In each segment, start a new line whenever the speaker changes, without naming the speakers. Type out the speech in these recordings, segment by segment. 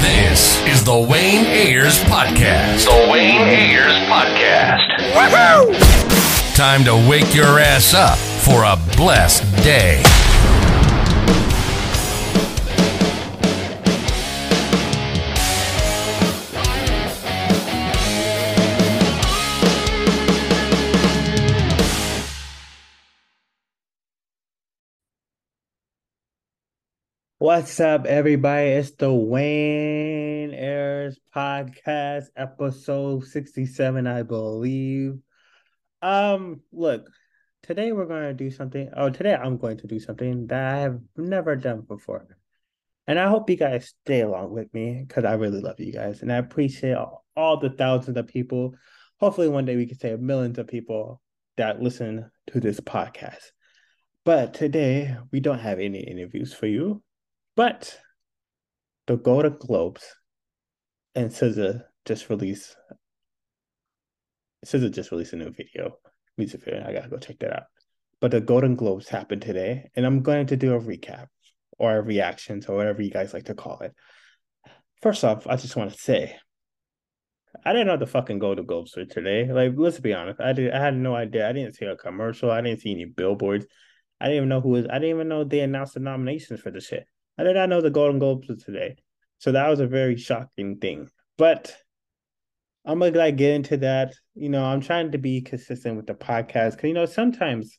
This is the Wayne Ayers Podcast. The Wayne Ayers Podcast. Woohoo! Time to wake your ass up for a blessed day.
What's up, everybody? It's the Wayne Ayers Podcast, episode 67, I believe. Um, look, today we're going to do something. Oh, today I'm going to do something that I have never done before. And I hope you guys stay along with me because I really love you guys. And I appreciate all, all the thousands of people. Hopefully, one day we can say millions of people that listen to this podcast. But today, we don't have any interviews for you. But the Golden Globes and SZA just released SZA just released a new video, music video. I gotta go check that out. But the Golden Globes happened today, and I'm going to do a recap or a reactions or whatever you guys like to call it. First off, I just want to say I didn't know the fucking Golden Globes were today. Like, let's be honest, I did. I had no idea. I didn't see a commercial. I didn't see any billboards. I didn't even know who was. I didn't even know they announced the nominations for the shit. I did not know the Golden Globes was today. So that was a very shocking thing. But I'm gonna like get into that. You know, I'm trying to be consistent with the podcast because you know sometimes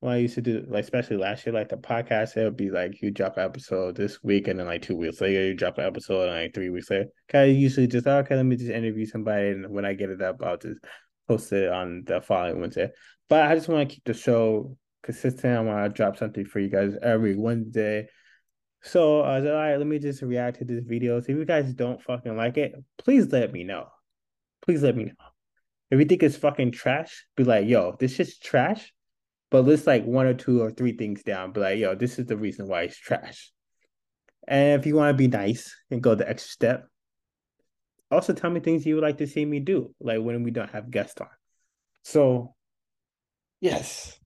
when I used to do like especially last year, like the podcast, it would be like you drop an episode this week and then like two weeks later you drop an episode and like three weeks later. Cause I usually just okay, let me just interview somebody and when I get it up, I'll just post it on the following Wednesday. But I just want to keep the show consistent. I want to drop something for you guys every Wednesday. So uh, I was like, all right, let me just react to this video. So if you guys don't fucking like it, please let me know. Please let me know. If you think it's fucking trash, be like, yo, this is trash. But list like one or two or three things down. Be like, yo, this is the reason why it's trash. And if you want to be nice and go the extra step, also tell me things you would like to see me do, like when we don't have guests on. So, yes,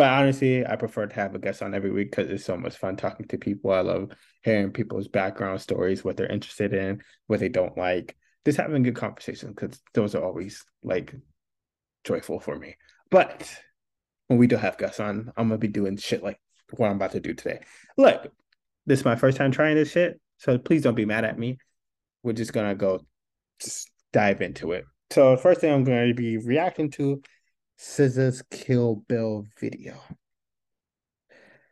but honestly, I prefer to have a guest on every week because it's so much fun talking to people. I love hearing people's background stories, what they're interested in, what they don't like. Just having good conversations because those are always like joyful for me. But when we do have guests on, I'm gonna be doing shit like what I'm about to do today. Look, this is my first time trying this shit, so please don't be mad at me. We're just gonna go just dive into it. So the first thing I'm going to be reacting to SZA's Kill Bill video.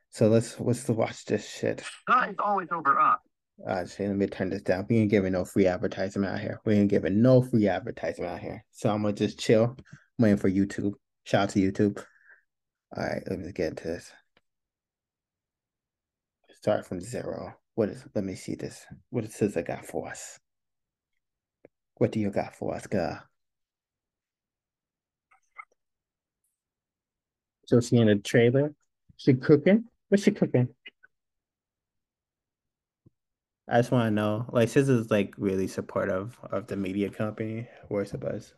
So let's let's watch this shit.
Guys always over us.
Uh, let me turn this down. We ain't giving no free advertisement out here. We ain't giving no free advertisement out here. So I'm gonna just chill, waiting for YouTube. Shout out to YouTube. All right, let me get into this. Start from zero. What is? Let me see this. What does SZA got for us? What do you got for us, girl? So she in the trailer. She cooking? What's she cooking? I just want to know. Like, SZA's like really supportive of the media company, Voice of Us.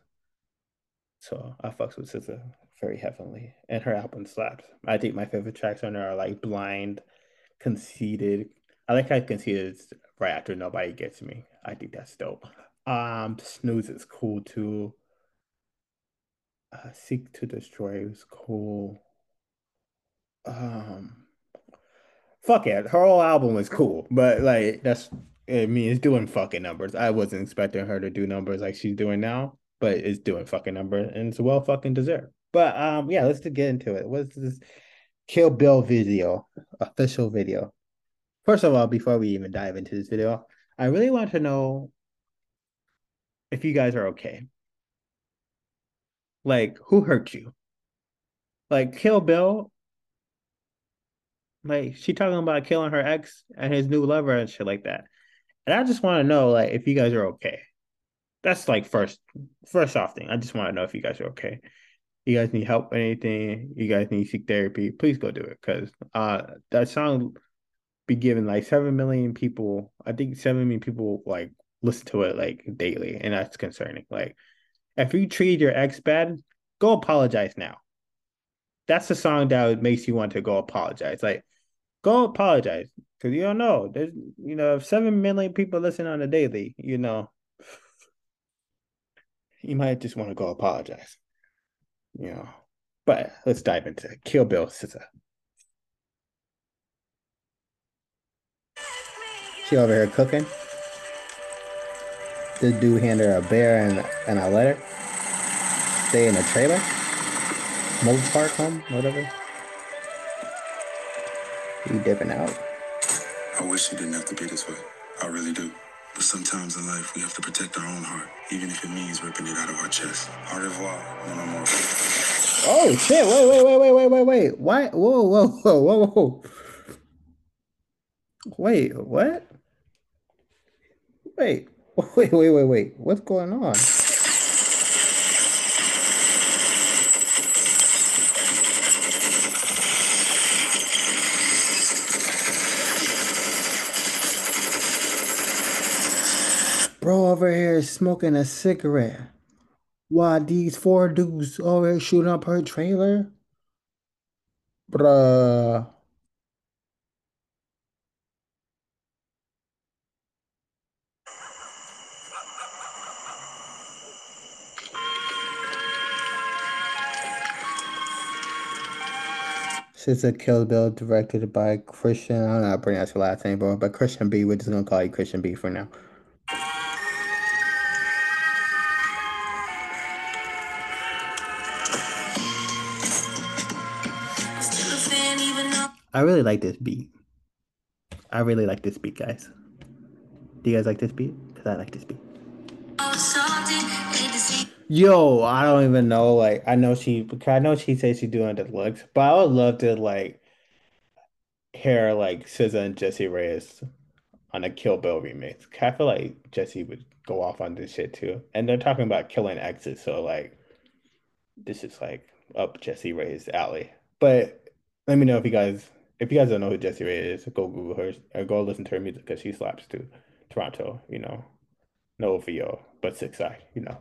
So I fucks with SZA very heavily, and her album slaps. I think my favorite tracks on her are like "Blind," "Conceited." I like how "Conceited" is right after "Nobody Gets Me." I think that's dope. Um, "Snooze" is cool too uh, Seek to Destroy It was cool. Um, fuck it, her whole album was cool, but like that's I mean it's doing fucking numbers. I wasn't expecting her to do numbers like she's doing now, but it's doing fucking numbers and it's well fucking deserved. But um, yeah, let's get into it. What's this Kill Bill video, official video? First of all, before we even dive into this video, I really want to know if you guys are okay like, who hurt you? Like, Kill Bill, like, she talking about killing her ex and his new lover and shit like that. And I just want to know, like, if you guys are okay. That's like first, first off thing. I just want to know if you guys are okay. You guys need help with anything? You guys need seek therapy? Please go do it because uh, that song be given like seven million people. I think seven million people like listen to it like daily, and that's concerning. Like if you treated your ex bad, go apologize now. that's the song that makes you want to go apologize. Like, go apologize because you don't know. There's you know, if seven million people listen on a daily, you know, you might just want to go apologize. You know, but let's dive into Kill Bill SZA. She over here cooking. This dude handed her a bear and, and a letter. Stay in a trailer. Mobile park home, whatever. He dipping out.
I wish it didn't have to be this way. I really do. But sometimes in life, we have to protect our own heart, even if it means ripping it out of our chest. Au revoir, mon amour.
Oh shit! Wait, wait, wait, wait, wait, wait, wait! Why? Whoa, whoa, whoa, whoa, whoa! Wait, what? Wait, wait, wait, wait, wait! What's going on? Bro over here is smoking a cigarette. Why these four dudes over here shooting up her trailer? Bruh. SZA Kill Bill directed by Christian. I don't know how to pronounce your last name, bro, but Christian B. We're just gonna call you Christian B for now. I really like this beat. I really like this beat, guys. Do you guys like this beat? Because I like this beat. Yo, I don't even know. Like, I know she, I know she says she's doing the looks, but I would love to like hear like SZA and Jessie Reyez on a Kill Bill remix. I feel like Jessie would go off on this shit too. And they're talking about killing exes, so like, this is like up Jessie Reyez alley. But let me know if you guys if you guys don't know who Jessie Reyez is, go Google her or go listen to her music because she slaps too. Toronto, you know, no VO, but six I, you know.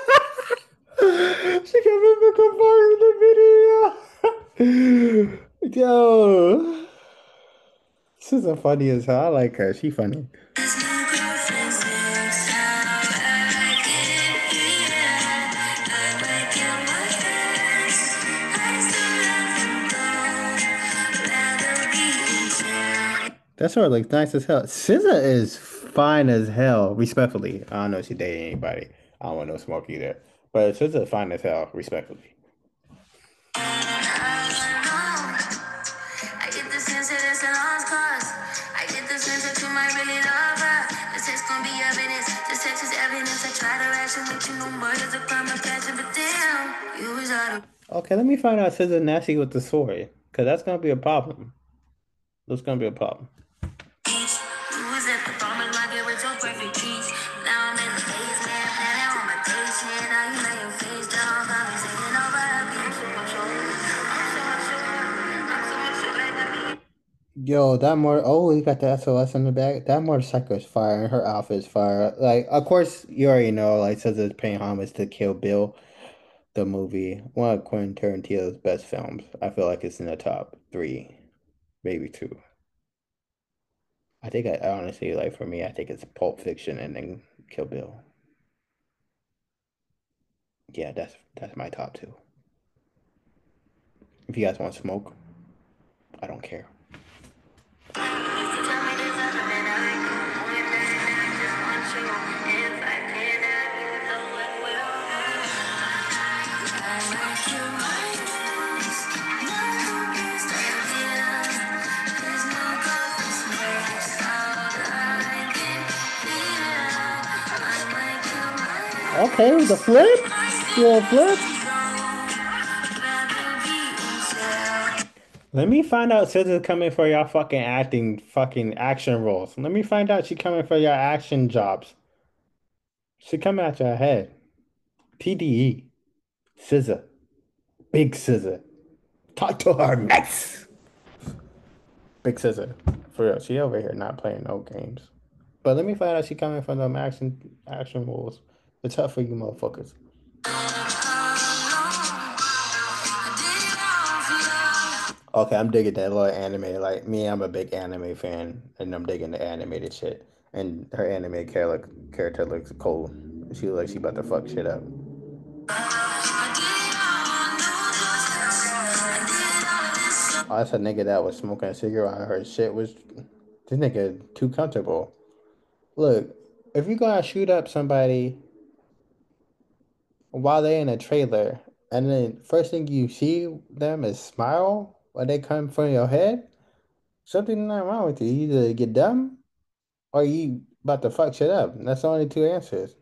she remember confirming the video. Yo, this is a funny as hell. I like her. She funny. That's her looks nice as hell. SZA is fine as hell, respectfully. I don't know if she dating anybody. I don't want no smoke either. But SZA fine as hell, respectfully. Okay, let me find out SZA nasty with the sword, because that's gonna be a problem. That's gonna be a problem. Yo, that more. Oh, he got the SOS in the back. That motorcycle is fire, and her outfit is fire. Like, of course, you already know. Like, says it's paying homage to Kill Bill, the movie, one of Quentin Tarantino's best films. I feel like it's in the top three, maybe two. I think I, I honestly like for me, I think it's Pulp Fiction and then Kill Bill. Yeah, that's that's my top two. If you guys want smoke, I don't care. Okay, the flip? Yeah, flip? Let me find out SZA's coming for y'all fucking acting fucking action roles. Let me find out she coming for your action jobs. She coming at your head. TDE. SZA. Big SZA. Talk to her next. Big SZA. For real. She over here not playing no games. But let me find out she coming from them action action roles. It's tough for you motherfuckers. Okay, I'm digging that little anime. Like me, I'm a big anime fan, and I'm digging the animated shit. And her anime character character looks cool. She looks like she about to fuck shit up. Oh, that's a nigga that was smoking a cigarette. Her shit was this nigga too comfortable. Look, if you're gonna shoot up somebody while they're in a trailer, and then first thing you see them is smile when they come from your head, something not wrong with you. You either get dumb or you about to fuck shit up. That's the only two answers.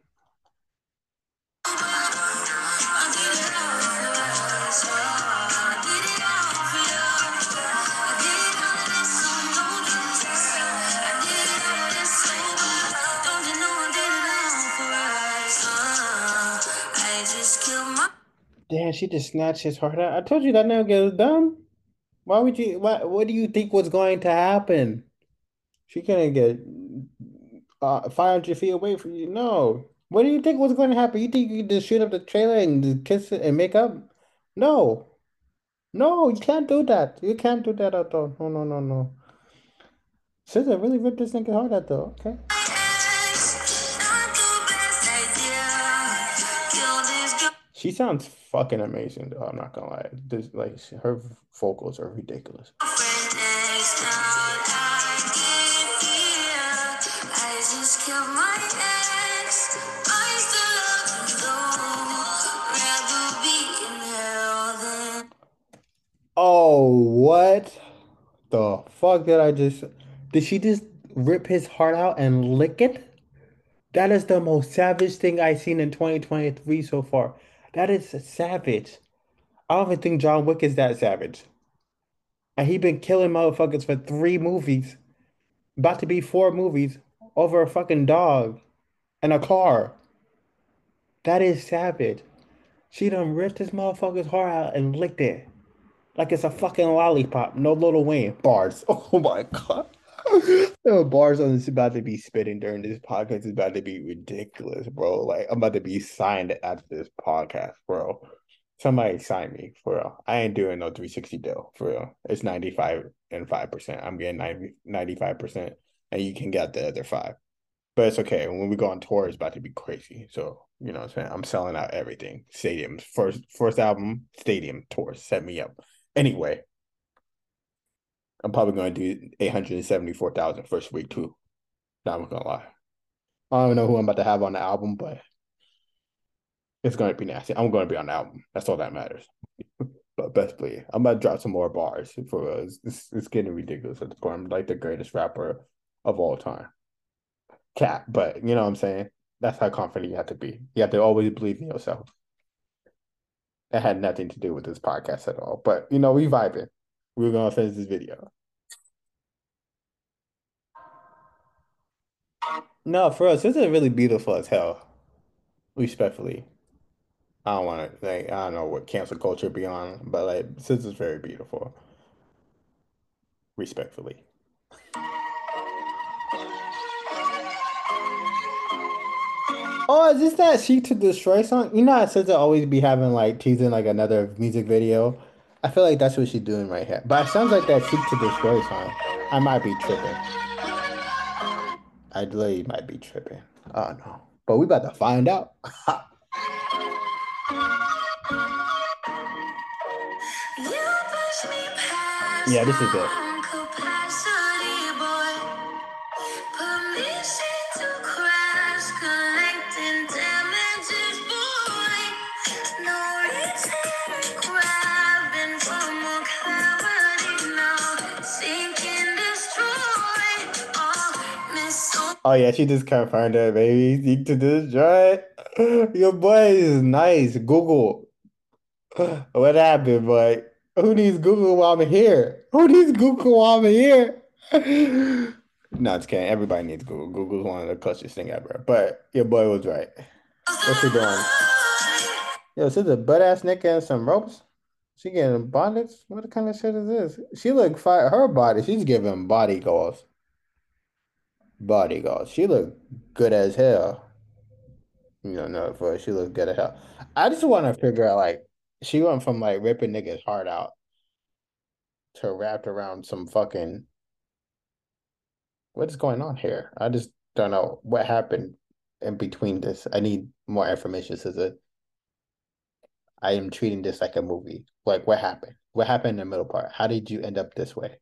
She just snatched his heart out. I told you that nigga was dumb. Why would you? What? What do you think was going to happen? She couldn't get uh, 500 feet away from you. No. What do you think was going to happen? You think you could just shoot up the trailer and kiss it and make up? No. No, you can't do that. You can't do that at all. No, no, no, no. SZA really ripped this nigga heart out though. Okay. She sounds fucking amazing though. I'm not gonna lie. This like her vocals are ridiculous. Oh, what the fuck did I just? Did she just rip his heart out and lick it? That is the most savage thing I've seen in 2023 so far. That is savage. I don't even think John Wick is that savage. And he been killing motherfuckers for three movies. About to be four movies over a fucking dog and a car. That is savage. She done ripped this motherfucker's heart out and licked it. Like it's a fucking lollipop. No Lil Wayne. Bars. Oh my god. The bars on this about to be spitting during this podcast is about to be ridiculous, bro. Like I'm about to be signed after this podcast, bro. Somebody sign me for real. I ain't doing no 360 deal for real. It's 95 and 5%. I'm getting 90, 95%, and you can get the other five. But it's okay. When we go on tour, it's about to be crazy. So, you know what I'm saying? I'm selling out everything. Stadiums. First first album, stadium tour. Set me up. Anyway, I'm probably going to do 874,000 first week too. Not gonna lie. I don't know who I'm about to have on the album, but it's going to be nasty. I'm going to be on the album. That's all that matters. but best believe, I'm about to drop some more bars for uh, us. It's, it's getting ridiculous at the point. I'm like the greatest rapper of all time. Cat, but you know what I'm saying? That's how confident you have to be. You have to always believe in yourself. It had nothing to do with this podcast at all. But you know, we vibing. We're gonna finish this video. No, for us, this is really beautiful as hell. Respectfully. I don't want to like I don't know what cancel culture be on, but like this is very beautiful. Respectfully. Oh, is this that Seek to Destroy song? You know how SZA always be having like teasing like another music video. I feel like that's what she's doing right here. But it sounds like that Seek to Destroy song. I might be tripping. I literally might be tripping. Oh no. But we about to find out. yeah, this is it. Oh yeah, she just confirmed it, baby. Seek to destroy. Your boy is nice. Google. What happened, boy? Who needs Google while I'm here? Who needs Google while I'm here? no, it's kidding. Everybody needs Google. Google's one of the clutchest thing ever. But your boy was right. What's she doing? Yo, this is a butt ass nigga and some ropes. She getting bondage? What kind of shit is this? She look fire. Her body, she's giving body goals. Body goals. She look good as hell. You don't know for she look good as hell. I just want to figure out like she went from like ripping niggas heart out to wrapped around some fucking what is going on here? I just don't know what happened in between this. I need more information so that I am treating this like a movie. Like what happened? What happened in the middle part? How did you end up this way?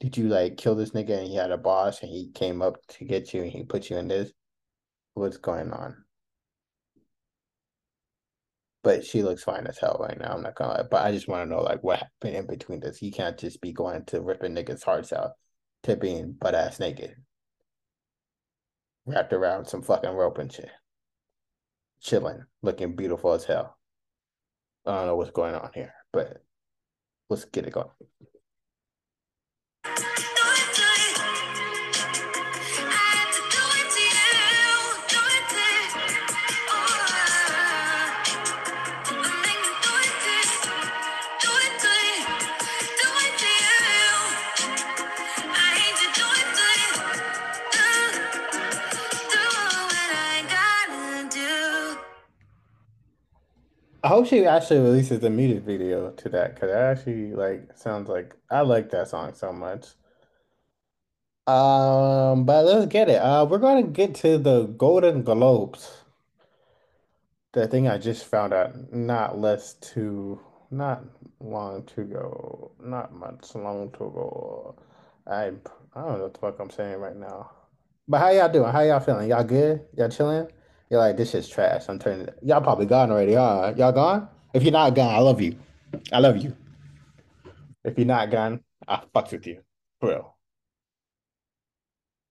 Did you like kill this nigga and he had a boss and he came up to get you and he put you in this? What's going on? But she looks fine as hell right now. I'm not gonna lie. But I just want to know like what happened in between this. You can't just be going to ripping niggas' hearts out to being butt ass naked. Wrapped around some fucking rope and shit. Chilling, looking beautiful as hell. I don't know what's going on here, but let's get it going. Hope she actually releases a music video to that because that actually like sounds like I like that song so much. Um, but let's get it. Uh, we're gonna get to the Golden Globes. The thing I just found out not less to not long to go, not much long to go. I I don't know what the fuck I'm saying right now. But how y'all doing? How y'all feeling? Y'all good? Y'all chilling? You're like, this shit's trash. I'm turning. Y'all probably gone already, huh? Y'all gone? If you're not gone, I love you. I love you. If you're not gone, I fucks with you. For real.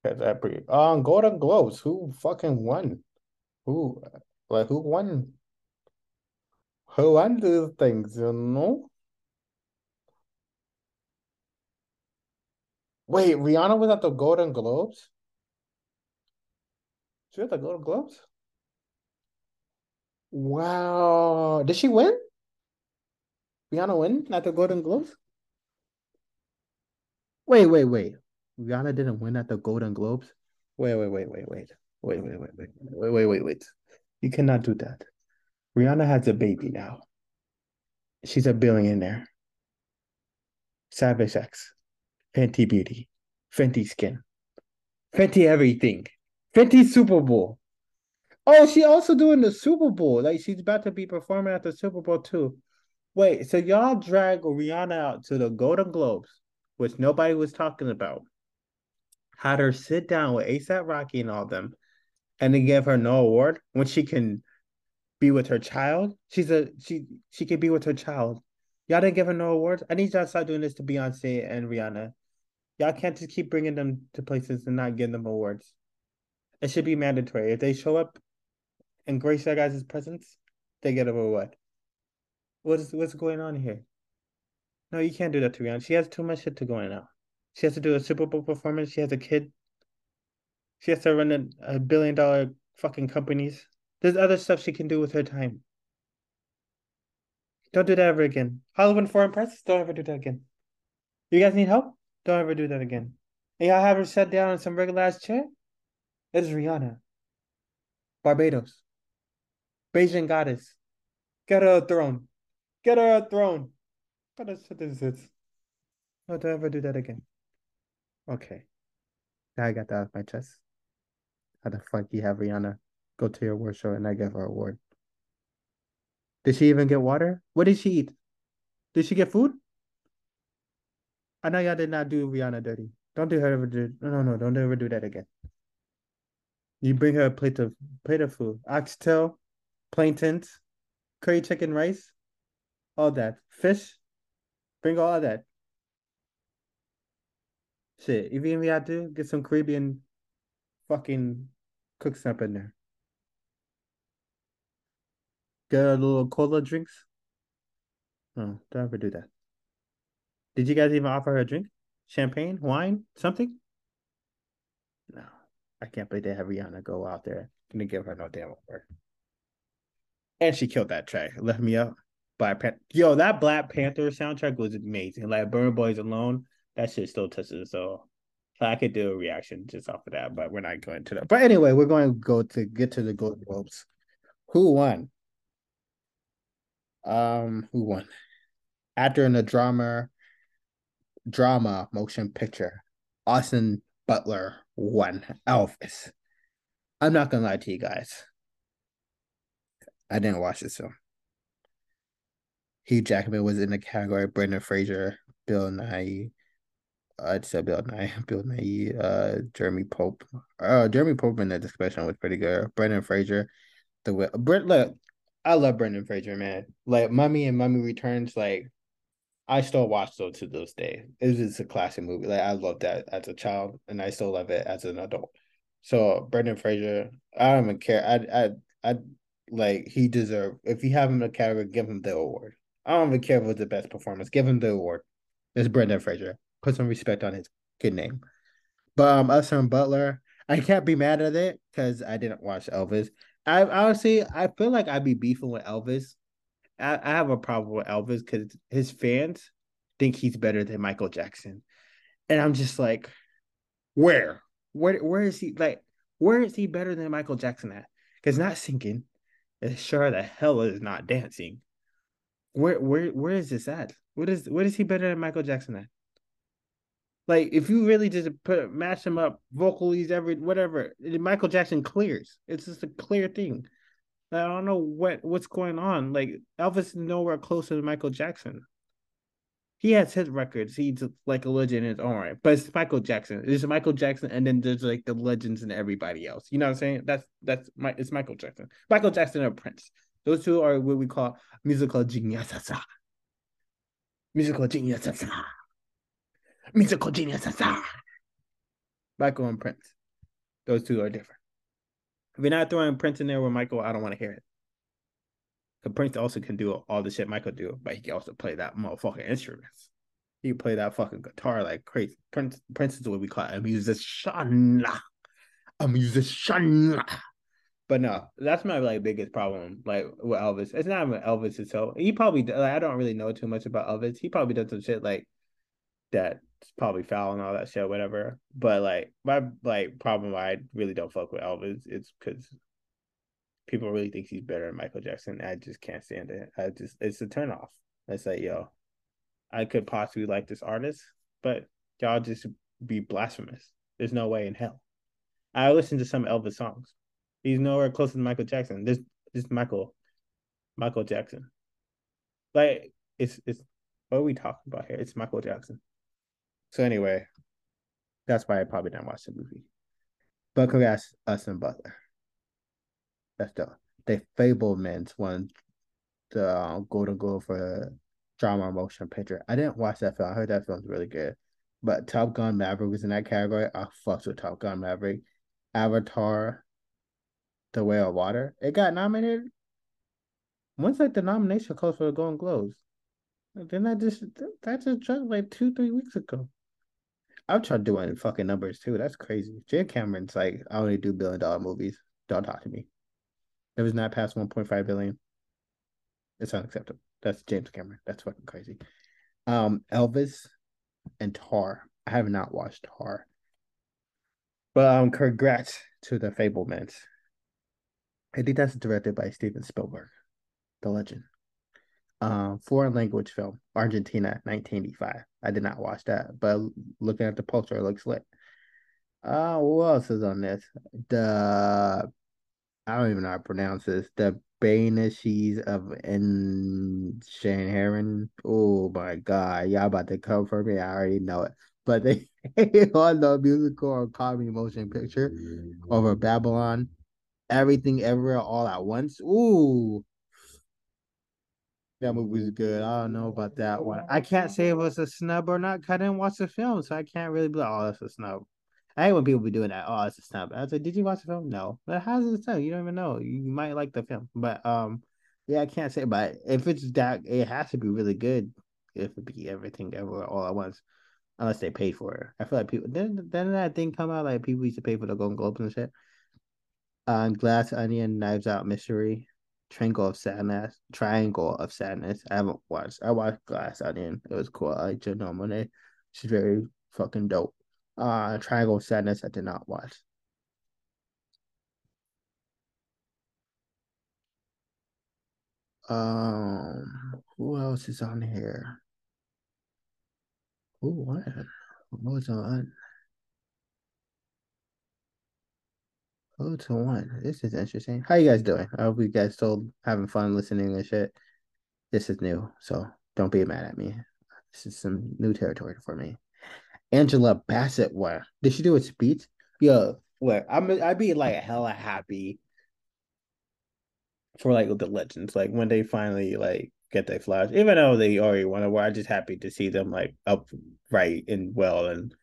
Cause that pretty um Golden Globes. Who fucking won? Who like who won? Who won these things, you know? Wait, Rihanna was at the Golden Globes? She at the Golden Globes? Wow. Did she win? Rihanna win at the Golden Globes? Wait, wait, wait. Rihanna didn't win at the Golden Globes? Wait, wait, wait, wait, wait. Wait, wait, wait, wait. Wait, wait, wait, wait. You cannot do that. Rihanna has a baby now. She's a billionaire. Savage X. Fenty Beauty. Fenty Skin. Fenty everything. Fenty Super Bowl. Oh, she also doing the Super Bowl. Like she's about to be performing at the Super Bowl too. Wait, so y'all drag Rihanna out to the Golden Globes, which nobody was talking about. Had her sit down with ASAP Rocky and all them, and then give her no award when she can be with her child. She's a she she can be with her child. Y'all didn't give her no awards. I need y'all to start doing this to Beyonce and Rihanna. Y'all can't just keep bringing them to places and not giving them awards. It should be mandatory. If they show up and grace that guys' presence, they get a reward. What's what's going on here? No, you can't do that to Rihanna. She has too much shit to go on now. She has to do a Super Bowl performance. She has a kid. She has to run a, a billion dollar fucking companies. There's other stuff she can do with her time. Don't do that ever again. Hollywood Foreign Press, don't ever do that again. You guys need help? Don't ever do that again. And y'all have her sit down in some regular ass chair? It is Rihanna. Barbados. Bajan goddess. Get her a throne. Get her a throne. What is this? Don't ever do that again. Okay. Now I got that off my chest. How the fuck you have Rihanna go to your award show and I give her an award? Did she even get water? What did she eat? Did she get food? I know y'all did not do Rihanna dirty. Don't do her ever do no no no don't ever do that again. You bring her a plate of plate of food. Oxtail, plantains, curry chicken rice, all that. Fish. Bring all that. Shit. Even if you have to, get some Caribbean fucking cook stuff in there. Get a little cola drinks. Oh, don't ever do that. Did you guys even offer her a drink? Champagne, wine, something? No, I can't believe they have Rihanna go out there and give her no damn award. And she killed that track. Lift me up. Black Panther. Yo, that Black Panther soundtrack was amazing. Like Burn Boys alone, that shit still touches So. I could do a reaction just off of that, but we're not going to that. But anyway, we're going to go to get to the Golden Globes. Who won? Um, who won? Actor in the drama, drama motion picture, Austin Butler won. Elvis. I'm not gonna lie to you guys. I didn't watch this film. Hugh Jackman was in the category. Brendan Fraser, Bill Nighy, I'd say Bill Nighy, Bill Nighy, uh, Jeremy Pope. Uh, Jeremy Pope in the Inspection was pretty good. Brendan Fraser, the Brent. Look, I love Brendan Fraser, man. Like Mummy and Mummy Returns, like I still watch those to this day. It was a classic movie. Like I loved that as a child, and I still love it as an adult. So Brendan Fraser, I don't even care. I I I like he deserved. If you have him in a category, give him the award. I don't even care if it's the best performance. Give him the award. It's Brendan Fraser. Put some respect on his good name. But um, Austin Butler, I can't be mad at it because I didn't watch Elvis. I honestly, I feel like I'd be beefing with Elvis. I, I have a problem with Elvis because his fans think he's better than Michael Jackson, and I'm just like, where, where, where is he? Like, where is he better than Michael Jackson at? Because not singing, it sure the hell is not dancing. Where, where, where is this at? What is, what is he better than Michael Jackson at? Like if you really just put match him up vocally, every whatever, Michael Jackson clears. It's just a clear thing. I don't know what what's going on. Like Elvis is nowhere closer to Michael Jackson. He has his records. He's like a legend in his own right. But it's Michael Jackson. It's Michael Jackson, and then there's like the legends and everybody else. You know what I'm saying? That's that's my it's Michael Jackson. Michael Jackson and Prince. Those two are what we call musical geniuses. Musical geniuses musical genius. Michael and Prince. Those two are different. If you're not throwing Prince in there with Michael, I don't want to hear it. Prince also can do all the shit Michael do, but he can also play that motherfucking instruments. He can play that fucking guitar like crazy. Prince Prince is what we call a musician. A musician. But no, that's my like biggest problem, like with Elvis. It's not even Elvis itself. He probably like, I don't really know too much about Elvis. He probably does some shit like that's probably foul and all that shit, whatever. But like my like problem, why I really don't fuck with Elvis. It's because people really think he's better than Michael Jackson. I just can't stand it. I just it's a turn off. It's like yo, I could possibly like this artist, but y'all just be blasphemous. There's no way in hell. I listen to some Elvis songs. He's nowhere close to Michael Jackson. This this Michael, Michael Jackson. Like it's it's what are we talking about here? It's Michael Jackson. So anyway, that's why I probably didn't watch the movie. But congrats, Austin Butler. That's the the Fabelmans won the uh, Golden Globe for drama motion picture. I didn't watch that film. I heard that film's really good. But Top Gun Maverick was in that category. I fucked with Top Gun Maverick. Avatar, The Way of Water. It got nominated. When's like the nomination close for the Golden Globes? Didn't that just that just dropped like two, three weeks ago? I'm trying doing fucking numbers too. That's crazy. Jay Cameron's like, I only do billion dollar movies. Don't talk to me. It was not past 1.5 billion. It's unacceptable. That's James Cameron. That's fucking crazy. Um, Elvis and Tar. I have not watched Tar. But um, congrats to the Fabelmans. I think that's directed by Steven Spielberg, the legend um, foreign language film, Argentina, 1985. I did not watch that, but looking at the poster, it looks lit. Uh, what else is on this? The I don't even know how to pronounce this. The Banshees of Heron. Oh my god, y'all about to come for me. I already know it. But they on the musical or comedy motion picture over Babylon. Everything everywhere all at once. Ooh, that movie was good. I don't know about that one. I can't say it was a snub or not. I didn't watch the film, so I can't really be like, oh, that's a snub. I hate when people be doing that. Oh, it's a snub. I was like, did you watch the film? No. But how's it a snub? You don't even know. You might like the film, but um, yeah, I can't say. But if it's that, it has to be really good. If it be everything ever all at once, unless they paid for it. I feel like people then then that thing come out like people used to pay for the Golden Globes and shit. Um, Glass Onion, Knives Out Mystery, Triangle of Sadness, Triangle of Sadness. I haven't watched. I watched Glass Onion. It was cool. I like Janelle Monáe. She's very fucking dope. Uh, Triangle of Sadness. I did not watch. Um, who else is on here? Who? What was on? Oh, to one. This is interesting. How you guys doing? I hope you guys still having fun listening and shit. This is new, so don't be mad at me. This is some new territory for me. Angela Bassett, what did she do a speech? Yo, what? I'm I'd be like hella happy for like the legends, like when they finally like get their flowers, even though they already won award. I'm just happy to see them like upright and well and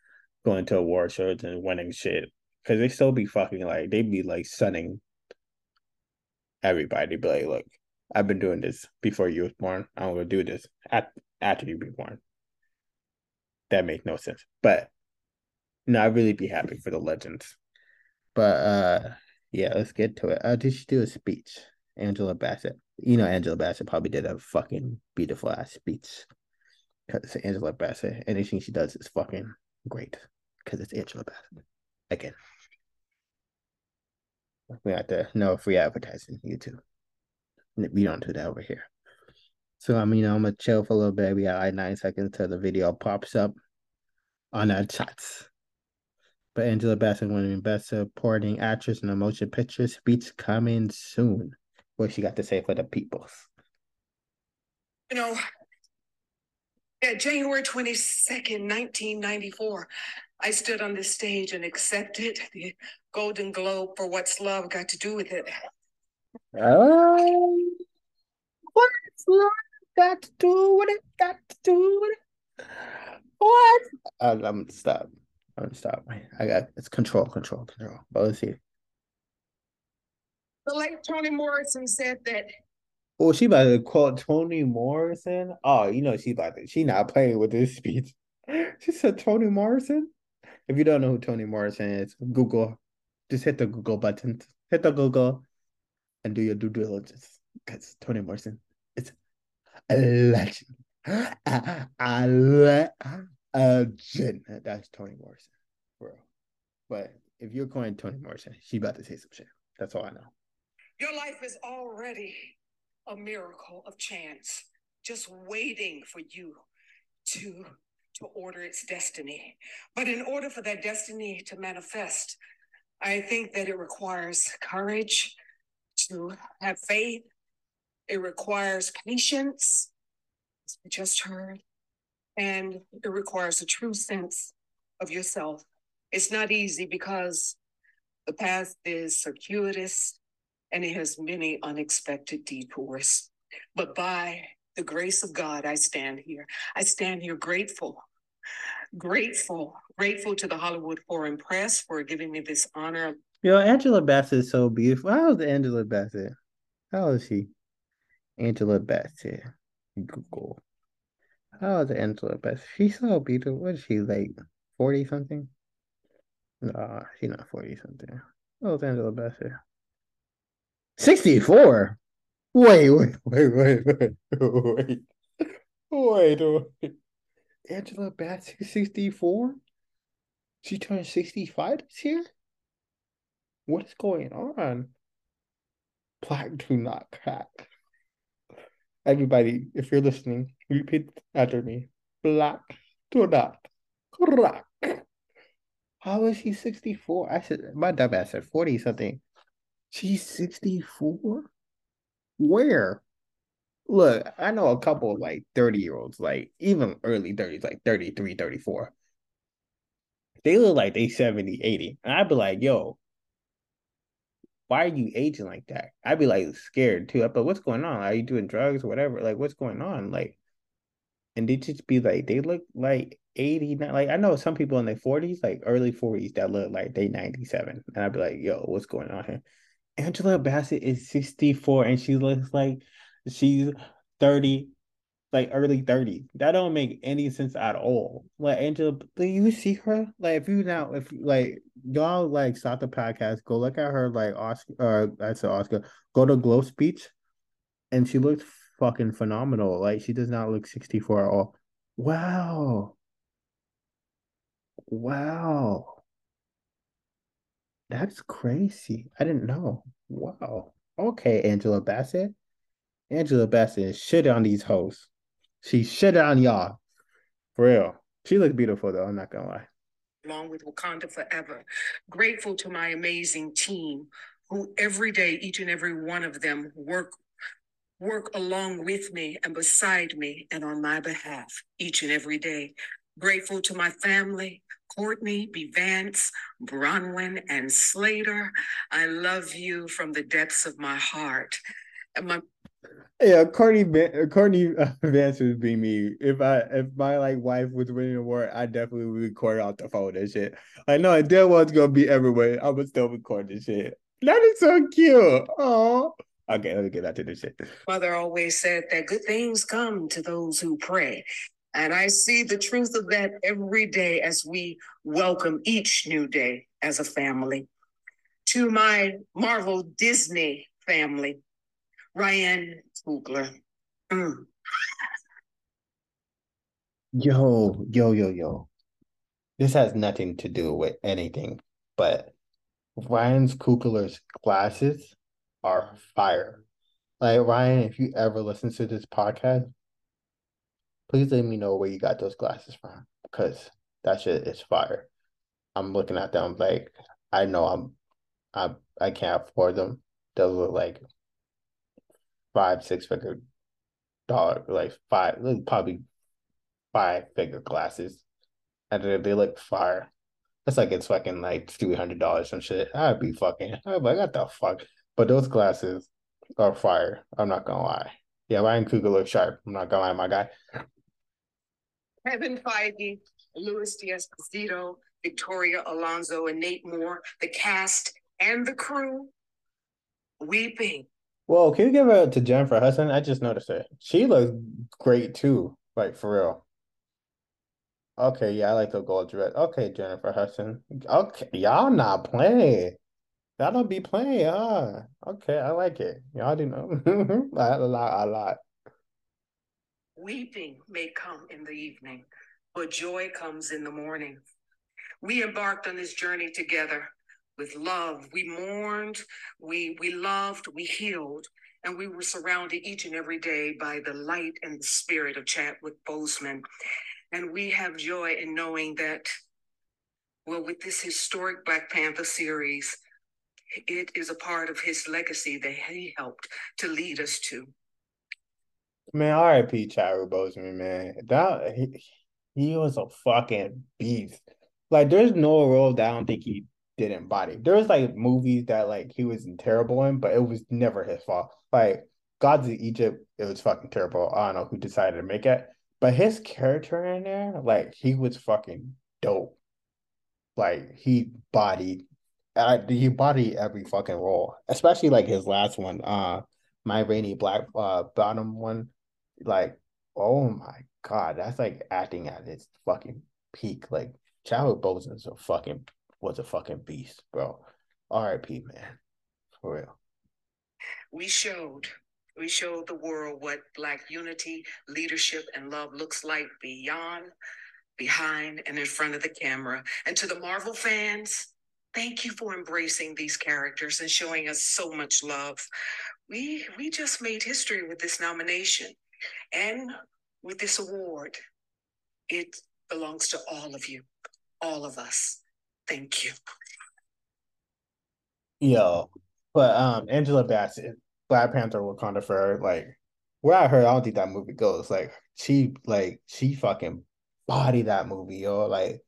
going to award shows and winning shit. Cause they still be fucking like they'd be like sunning everybody. Be like, look, I've been doing this before you was born. I'm gonna do this at, after you be born. That makes no sense. But no, I'd really be happy for the legends. But uh yeah, let's get to it. Uh did she do a speech? Angela Bassett. You know, Angela Bassett probably did a fucking beautiful ass speech. Because Angela Bassett, anything she does is fucking great. Because it's Angela Bassett. Again. We have to know free advertising YouTube. We don't do that over here. So I mean, I'm gonna chill for a little bit. We got like nine seconds till the video pops up on our chats. But Angela Bassett winning Best Supporting Actress in a Motion Picture speech coming soon what she got to say for the peoples.
You know, yeah, January 22nd, 1994, I stood on this stage and accepted the Golden Globe for What's Love Got to Do with It.
Oh, what's love got to do with it? Got to do with it? What? Uh, I'm gonna stop. I'm gonna stop. I got it's control, control, control. But let's see.
The late Toni Morrison said that.
Oh, she about to quote Toni Morrison. Oh, you know she about to. She not playing with this speech. She said Toni Morrison. If you don't know who Toni Morrison is, Google. Just hit the Google button. Hit the Google, and do your due diligence. Because Toni Morrison, it's a legend. A, a, a. That's Toni Morrison, bro. But if you're calling Toni Morrison, she about to say some shit. That's all I know.
Your life is already a miracle of chance, just waiting for you to to order its destiny. But in order for that destiny to manifest, I think that it requires courage to have faith. It requires patience, as we just heard, and it requires a true sense of yourself. It's not easy because the path is circuitous, and it has many unexpected detours. But by the grace of God, I stand here. I stand here grateful, grateful, grateful to the Hollywood Foreign Press for giving me this honor.
Yo, Angela Bassett is so beautiful. How is Angela Bassett? How is she? Angela Bassett. Google. How is Angela? She's so beautiful. What is she like? 40 something? No, she's not 40 something. How is Angela Bassett? 64. Wait, wait, wait, wait, wait, wait. Wait, wait. Angela Bassett 64? She turned 65 this year? What is going on? Black do not crack. Everybody, if you're listening, repeat after me. Black do not crack. How is she 64? I said my dumb ass said 40 something. She's 64? Where? Look, I know a couple like 30 year olds, like even early 30s, like 33, 34. They look like they 70, 80. And I'd be like, yo, why are you aging like that? I'd be like scared too. But what's going on? Are you doing drugs or whatever? Like, what's going on? Like, and they just be like, they look like 80. Like, I know some people in their 40s, like early 40s, that look like they 97. And I'd be like, yo, what's going on here? Angela Bassett is 64 and she looks like she's 33. Like early 30s. That don't make any sense at all. Like Angela, do you see her? Like if you now if like y'all like stop the podcast, go look at her like Oscar uh, I said Oscar, go to Glow speech, and she looks fucking phenomenal. Like she does not look 64 at all. Wow. Wow. That's crazy. I didn't know. Wow. Okay, Angela Bassett. Angela Bassett shit on these hoes. She shit on y'all. For real. She looks beautiful though, I'm not gonna lie.
Along with Wakanda Forever. Grateful to my amazing team who every day, each and every one of them work work along with me and beside me and on my behalf each and every day. Grateful to my family, Courtney, B. Vance, Bronwyn, and Slater. I love you from the depths of my heart. And my
yeah, Courtney Courtney Vance would be me. If I if my like wife was winning the award, I definitely would record off the phone and shit. I know there was gonna be everywhere. I would still record this shit. That is so cute. Oh. Okay, let me get back to this shit.
Mother always said that good things come to those who pray. And I see the truth of that every day as we welcome each new day as a family. To my Marvel Disney family, Ryan Coogler. Mm.
Yo, yo, yo, yo. This has nothing to do with anything, but Ryan's Coogler's glasses are fire. Like Ryan, if you ever listen to this podcast, please let me know where you got those glasses from because that shit is fire. I'm looking at them like I know I'm I I can't afford them. Those look like five, six figure dollar, like five, probably five figure glasses. And they, they look fire. It's like it's fucking like three hundred dollars some shit. I'd be fucking. I'd be like, what the fuck? But those glasses are fire. I'm not gonna lie. Yeah, Ryan Coogler looks sharp. I'm not gonna lie, my guy.
Kevin Feige, Louis D'Esposito, Victoria Alonso, and Nate Moore, the cast and the crew, weeping.
Well, can you give it to Jennifer Hudson? I just noticed it. She looks great too, like for real. Okay, yeah, I like the gold dress. Okay, Jennifer Hudson. Okay, y'all not playing. Y'all don't be playing, huh? Okay, I like it. Y'all do know a lot, a lot.
Weeping may come in the evening, but joy comes in the morning. We embarked on this journey together with love. We mourned, we we loved, we healed, and we were surrounded each and every day by the light and the spirit of Chadwick Boseman. And we have joy in knowing that, well, with this historic Black Panther series, it is a part of his legacy that he helped to lead us to.
Man, R.I.P. Chadwick Boseman, man. That he, he was a fucking beast. Like, there's no role that I don't think he didn't body. There was like movies that like he was terrible in, but it was never his fault. Like Gods of Egypt, it was fucking terrible. I don't know who decided to make it, but his character in there, like he was fucking dope. Like he bodied, uh, he bodied every fucking role, especially like his last one, uh, Ma Rainey black uh bottom one. Like, oh my god, that's like acting at its fucking peak. Like Chadwick Boseman's a fucking was a fucking beast, bro. R.I.P. Man, for real.
We showed, we showed the world what Black unity, leadership, and love looks like beyond, behind, and in front of the camera. And to the Marvel fans, thank you for embracing these characters and showing us so much love. We we just made history with this nomination, and with this award. It belongs to all of you, all of us. Thank you.
Yo, but um, Angela Bassett, Black Panther, Wakanda Forever, like where I heard, I don't think that movie goes. Like she, like she fucking body that movie, yo. Like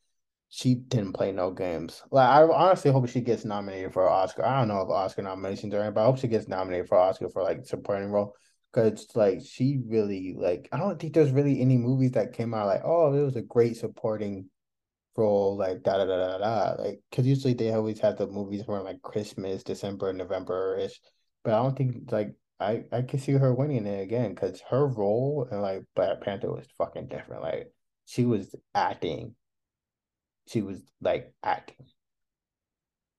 she didn't play no games. Like I honestly hope she gets nominated for an Oscar. I don't know if Oscar nominations are in, but I hope she gets nominated for Oscar for like supporting role. Cause like she really like I don't think there's really any movies that came out like oh it was a great supporting role, like da da da da da. Like, because usually they always have the movies from like Christmas, December, November ish. But I don't think like I I can see her winning it again because her role in like Black Panther was fucking different. Like she was acting, she was like acting.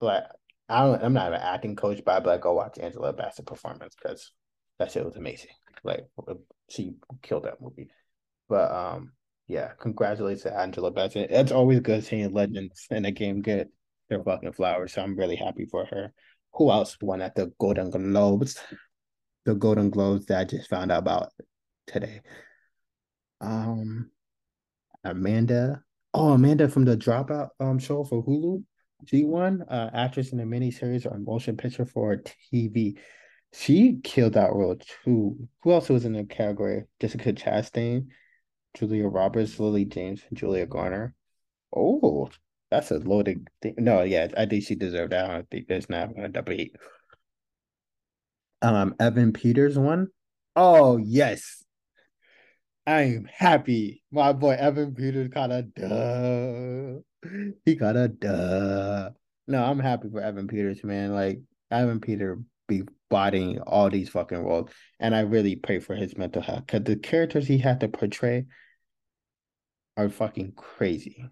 Like I don't, I'm not an acting coach, but I'd like, go watch Angela Bassett performance because that shit was amazing. Like she killed that movie. But um, yeah, congratulations to Angela Bassett. It's always good seeing legends in a game get their fucking flowers. So I'm really happy for her. Who else won at the Golden Globes? The Golden Globes that I just found out about today. Um, Amanda. Oh, Amanda from the Dropout um show for Hulu. She won uh, actress in a miniseries or motion picture for TV. She killed that role too. Who else was in the category? Jessica Chastain, Julia Roberts, Lily James, and Julia Garner. Oh, that's a loaded thing. No, yeah, I think she deserved that. I don't think there's not a debate. Um, Evan Peters won. Oh yes, I am happy. My boy Evan Peters got a duh. He got a duh. No, I'm happy for Evan Peters, man. Like Evan Peter be bodying all these fucking roles, and I really pray for his mental health because the characters he had to portray are fucking crazy.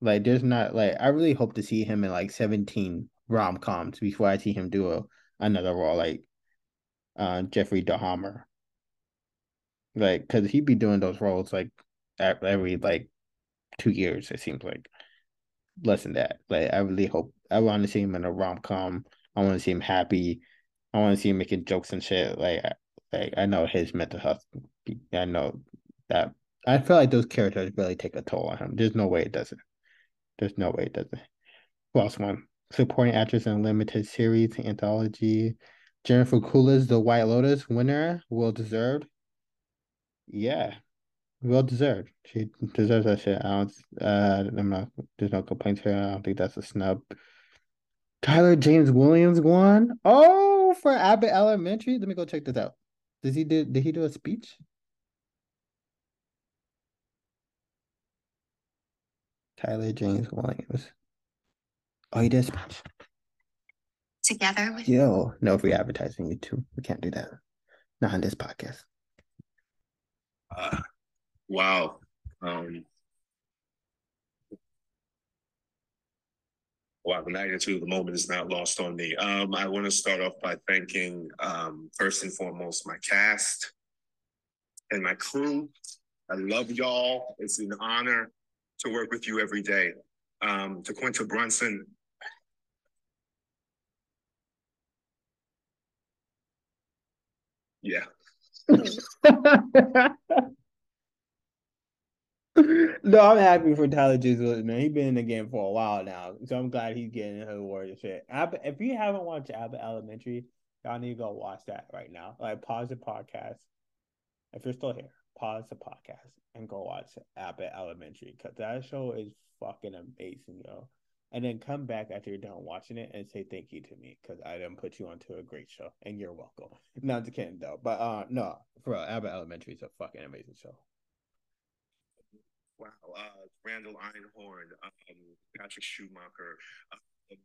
Like, there's not like I really hope to see him in like 17 rom coms before I see him do a, another role like uh Jeffrey Dahmer. Like, cause he'd be doing those roles like every like two years, it seems like. Less than that. Like I really hope I want to see him in a rom com. I want to see him happy. I want to see him making jokes and shit. Like, like I know his mental health. I know that. I feel like those characters really take a toll on him. There's no way it doesn't. There's no way it doesn't. Who else won? Supporting actress in limited series anthology. Jennifer Coolidge, The White Lotus winner, well deserved. Yeah, well deserved. She deserves that shit. I don't. Uh, I'm not. There's no complaints here. I don't think that's a snub. Tyler James Williams won. Oh, for Abbott Elementary. Let me go check this out. Does he do? Did he do a speech? Tyler James Williams. Oh, he did a speech.
Together with
Yo, no free advertising. You too. We can't do that. Not on this podcast.
Uh, wow. Um, wow, the magnitude of the moment is not lost on me. Um, I want to start off by thanking, um, first and foremost, my cast and my crew. I love y'all. It's an honor to work with you every day. Um, to Quinta Brunson, yeah.
no, I'm happy for Tyler James man. He's been in the game for a while now, so I'm glad he's getting his award and shit. if you haven't watched Abbott Elementary, y'all need to go watch that right now. Like, pause the podcast. If you're still here, pause the podcast and go watch Abbott Elementary because that show is fucking amazing, yo. And then come back after you're done watching it and say thank you to me because I didn't put you onto a great show and you're welcome. Not to kidding though, but uh, no, for Abbott Elementary is a fucking amazing show.
Wow, uh, Randall Einhorn, um, Patrick Schumacher, uh,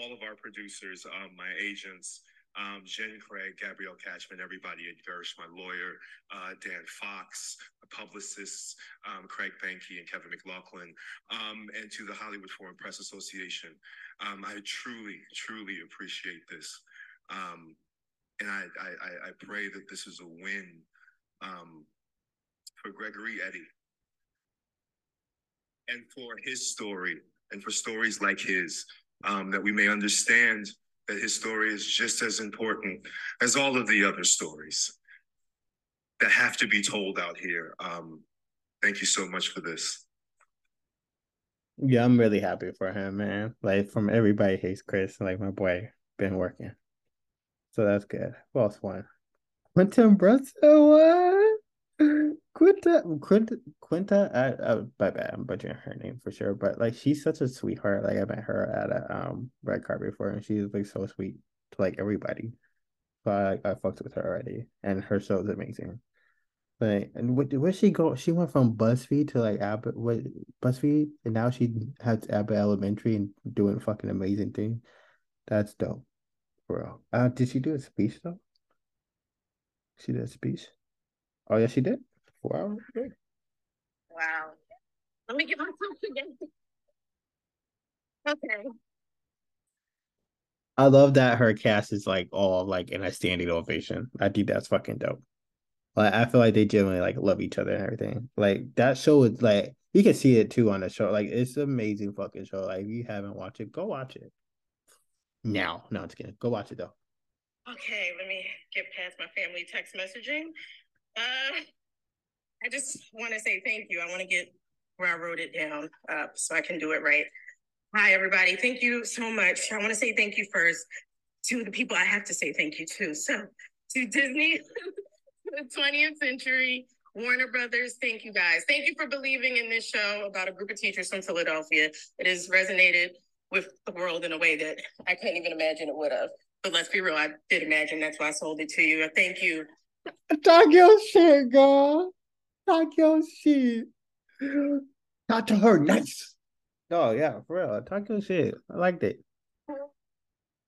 all of our producers, um, my agents, um, Jen Craig, Gabrielle Catchman, everybody at Gersh, my lawyer, uh, Dan Fox, publicists, um, Craig Banky and Kevin McLaughlin, um, and to the Hollywood Foreign Press Association. Um, I truly, truly appreciate this. Um, and I, I, I, pray that this is a win for Gregory Eddie and for his story and for stories like his, that we may understand that his story is just as important as all of the other stories that have to be told out here. Um, thank you so much for this.
Yeah, I'm really happy for him, man. Like from everybody hates Chris, like my boy been working. So that's good. Who else won? Quinta Brunson won. Quinta, Quinta, Quinta. I, I, bad. I'm butchering her name for sure, but like she's such a sweetheart. Like I met her at a um red carpet before, and she's like so sweet to like everybody. But I I fucked with her already, and her show is amazing. Like, and what where she go? She went from BuzzFeed to like Abbott, what BuzzFeed, and now she has Abbott Elementary and doing fucking amazing things. That's dope, bro. Uh, did she do a speech though? She did a speech. Oh yeah, she did. Four hours.
Wow. Let me get myself again. Okay.
I love that her cast is like all like in a standing ovation. I think that's fucking dope. Like I feel like they genuinely like love each other and everything. Like that show is like you can see it too on the show. Like it's an amazing fucking show. Like if you haven't watched it, go watch it. Now, no, it's kidding. Go watch it though.
Okay, let me get past my family text messaging. Uh, I just want to say thank you. I want to get where I wrote it down up so I can do it right. Hi, everybody. Thank you so much. I want to say thank you first to the people I have to say thank you to. So, to Disney, the 20th Century, Warner Brothers, thank you guys. Thank you for believing in this show about a group of teachers from Philadelphia. It has resonated with the world in a way that I couldn't even imagine it would have. But let's be real, I did imagine that's why I sold it to you. Thank you.
Talk your shit, girl. Talk your shit. Talk to her nice. Oh yeah, for real. Talk your shit. I liked it.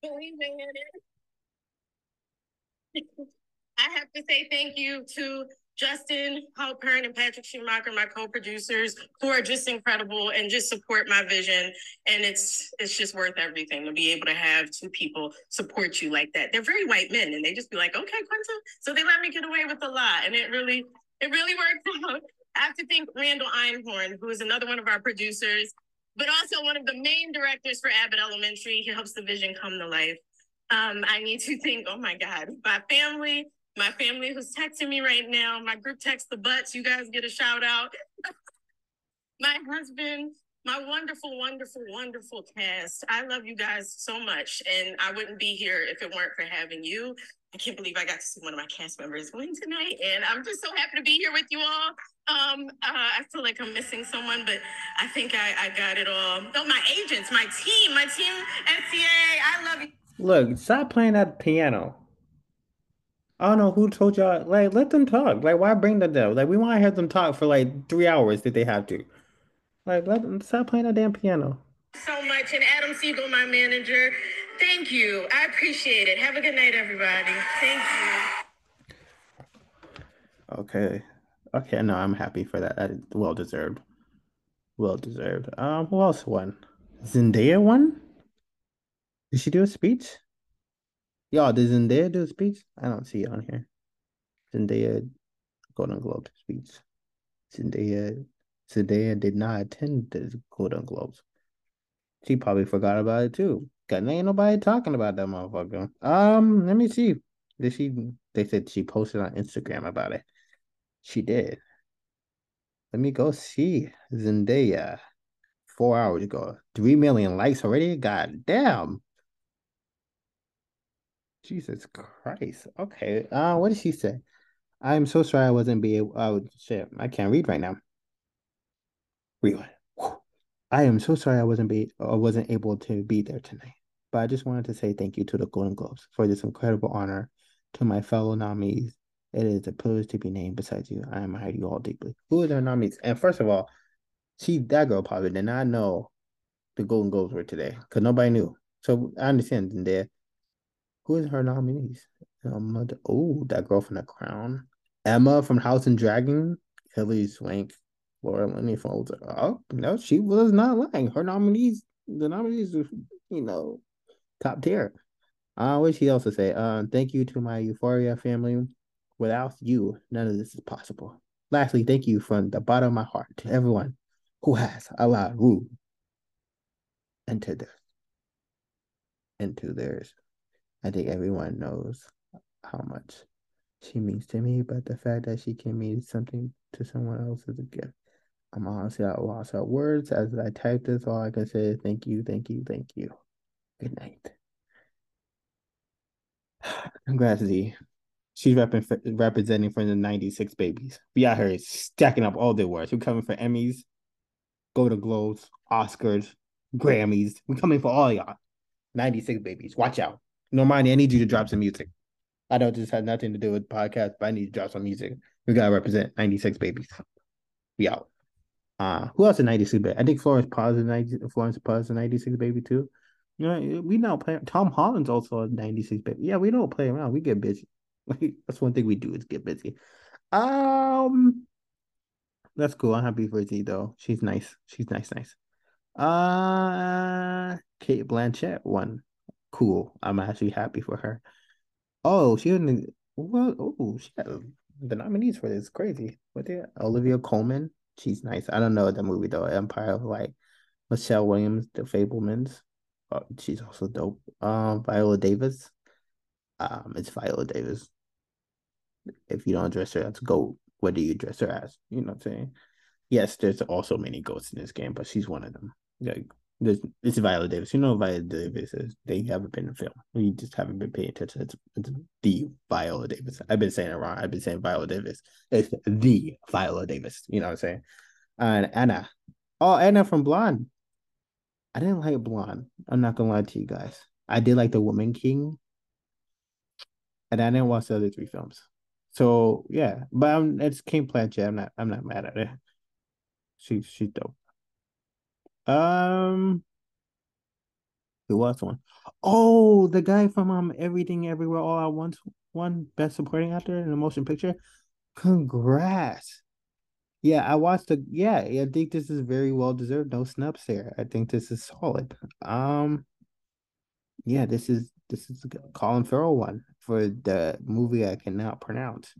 Believing in. I have to say thank you to Justin Paul Halpern and Patrick Schumacher, my co-producers, who are just incredible and just support my vision. And it's it's just worth everything to be able to have two people support you like that. They're very white men, and they just be like, "Okay, Quinta," so they let me get away with a lot, and it really it really worked out. I have to thank Randall Einhorn, who is another one of our producers, but also one of the main directors for Abbott Elementary. He helps the vision come to life. Um, I need to thank, oh my God, my family, my family who's texting me right now, my group text the butts, you guys get a shout out. my husband, my wonderful, wonderful, wonderful cast. I love you guys so much. And I wouldn't be here if it weren't for having you. I can't believe I got to see one of my cast members win tonight. And I'm just so happy to be here with you all. Um, uh, I feel like I'm missing someone, but I think I, I got it all. Oh, my agents, my team, my team, NCA, I love you.
Look, stop playing that piano. I don't know who told y'all. Like, let them talk. Like, why bring them there? Like, we want to hear them talk for like three hours if they have to. Like, let them stop playing that damn piano.
So much, and Adam Siegel, my manager. Thank you. I appreciate it. Have a good night, everybody. Thank you.
Okay. Okay, no, I'm happy for that. That is well deserved. Well deserved. Um, who else won? Zendaya won? Did she do a speech? Y'all, did Zendaya do a speech? I don't see it on here. Zendaya Golden Globe speech. Zendaya Zendaya did not attend the Golden Globes. She probably forgot about it too. Cause ain't nobody talking about that motherfucker. Um, let me see. Did she? They said she posted on Instagram about it. She did. Let me go see Zendaya. Four hours ago, three million likes already. God damn. Jesus Christ. Okay. Uh, what did she say? I'm so sorry I wasn't be able. Oh shit, I can't read right now. Rewind. I am so sorry I wasn't be I wasn't able to be there tonight. But I just wanted to say thank you to the Golden Globes for this incredible honor. To my fellow nominees, it is a privilege to be named besides you. I admire you all deeply. Who are their nominees? And first of all, she that girl probably did not know the Golden Globes were today because nobody knew. So I understand there. Who is her nominees? Um, oh, that girl from The Crown, Emma from House and Dragon, Hilary Swank, Laura Linney from Oh no, she was not lying. Her nominees, the nominees, you know, top tier. Uh, what she also say? Uh, thank you to my Euphoria family. Without you, none of this is possible. Lastly, thank you from the bottom of my heart to everyone who has allowed Rue into this, into theirs. I think everyone knows how much she means to me, but the fact that she can mean something to someone else is a gift. I'm honestly at loss of words as I type this. All I can say is thank you, thank you, thank you. Good night. Congrats, Z. She's rep- representing for the 96 babies. We out here stacking up all the awards. We're coming for Emmys, Golden Globes, Oscars, Grammys. We're coming for all y'all. 96 babies. Watch out. Normani, I need you to drop some music. I know this has nothing to do with podcast, but I need to drop some music. We gotta represent 96 babies. We out. Uh who else in 96 baby? I think Florence Paz is 90 Florence Paz is 96 baby too. You know, we don't play Tom Holland's also a 96 baby. Yeah, we don't play around. We get busy. That's one thing we do is get busy. Um, that's cool. I'm happy for Z though. She's nice. She's nice, nice. Uh, Cate Blanchett one. Cool. I'm actually happy for her. Oh, she didn't. Well, oh, she had the nominees for this. Crazy. What the Olivia Colman? She's nice. I don't know the movie though. Empire of Light. Michelle Williams, The Fabelmans. Oh, she's also dope. Um, Viola Davis. Um, it's Viola Davis. If you don't dress her as goat, what do you dress her as? You know what I'm saying? Yes, there's also many goats in this game, but she's one of them. Like there's it's Viola Davis. You know Viola Davis is they haven't been in film. You just haven't been paying attention. It's, it's the Viola Davis. I've been saying it wrong. I've been saying Viola Davis. It's the Viola Davis. You know what I'm saying? And Anna. Oh, Anna from Blonde. I didn't like Blonde. I'm not gonna lie to you guys. I did like The Woman King. And I didn't watch the other three films. So yeah, but I'm, it's Cate Blanchett. I'm not. I'm not mad at it. She she's dope. Um, who was one? Oh, the guy from um Everything Everywhere All at Once one best supporting actor in a motion picture. Congrats. Yeah, I watched the yeah, I think this is very well deserved. No snubs there. I think this is solid. Um yeah, this is this is Colin Farrell one for the movie I cannot pronounce.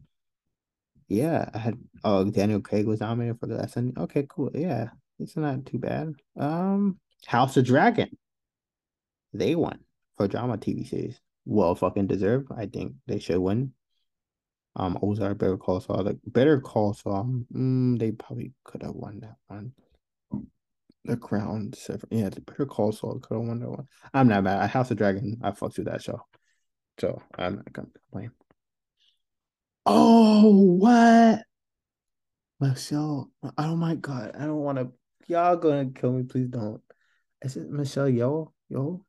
Yeah, I had oh Daniel Craig was nominated for the lesson. Okay, cool. Yeah, it's not too bad. Um, House of Dragon. They won for drama TV series. Well, fucking deserved. I think they should win. Um, Ozark, Better Call Saul. The Better Call Saul. Mm, they probably could have won that one. The Crown, yeah, the Better Call Saul could have won that one. I'm not mad. House of Dragon, I fucked with that show, so I'm not gonna complain. Oh, what? Michelle. Oh my god. I don't want to. Y'all gonna kill me. Please don't. Is it Michelle Yeoh? Yo?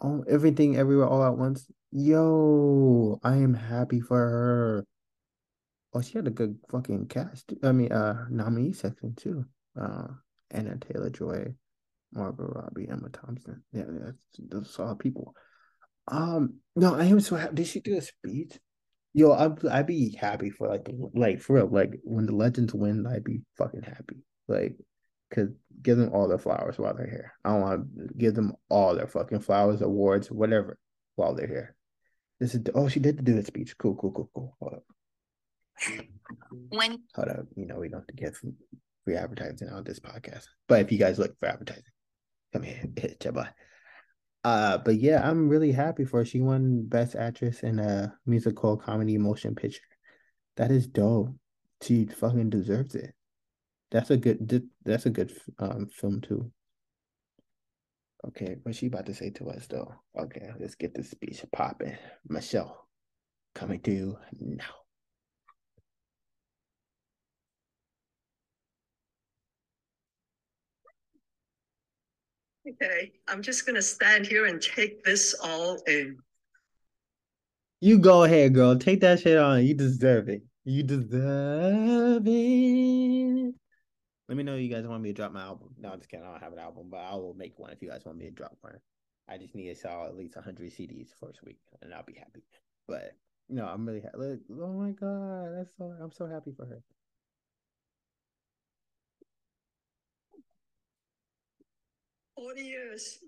Oh, everything everywhere all at once. Yo, I am happy for her. Oh, she had a good fucking cast. I mean, uh, nominee section too. Uh, Anya Taylor-Joy, Margot Robbie, Emma Thompson. Yeah, that's those solid people. Um, no, I am so happy. Did she do a speech? Yo, I'd I'd be happy for like like for real. Like when the Legends win, I'd be fucking happy. Like, cause give them all their flowers while they're here. I want to give them all their fucking flowers, awards, whatever, while they're here. This is oh, she did do a speech. Cool, cool, cool, cool. Hold up.
When
hold up, you know we don't have to get free advertising on this podcast. But if you guys look for advertising, come here, hit your butt. Uh, but yeah, I'm really happy for her. She won Best Actress in a musical comedy motion picture. That is dope. She fucking deserves it. That's a good. That's a good um film too. Okay, what's she about to say to us though? Okay, let's get this speech popping. Michelle, coming to you now.
Okay, I'm just gonna stand here and take this all in.
You go ahead, girl. Take that shit on. You deserve it. You deserve it. Let me know you guys want me to drop my album. No, I'm just kidding. I don't have an album, but I will make one if you guys want me to drop one. I just need to sell at least 100 CDs first week, and I'll be happy. But no, I'm really happy. Oh my god, that's so. I'm so happy for her.
40 years.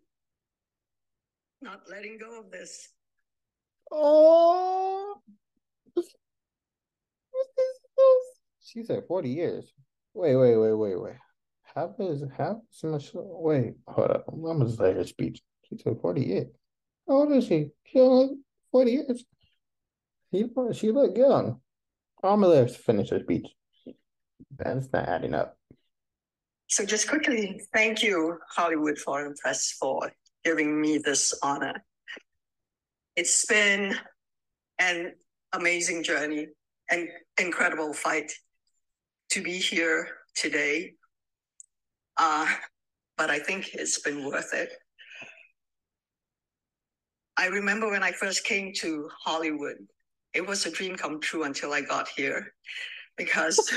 Not letting go of this.
Oh. What's this? She said 40 years. Wait, wait, wait, wait, wait. How is how is Michelle? Wait, hold up. I'm gonna let her speech. She said 40 years. How old is she? She only 40 years. She, she look young. I'm gonna let her finish her speech. That's not adding up.
So just quickly, thank you, Hollywood Foreign Press, for giving me this honor. It's been an amazing journey and incredible fight to be here today. Uh, but I think it's been worth it. I remember when I first came to Hollywood, it was a dream come true until I got here because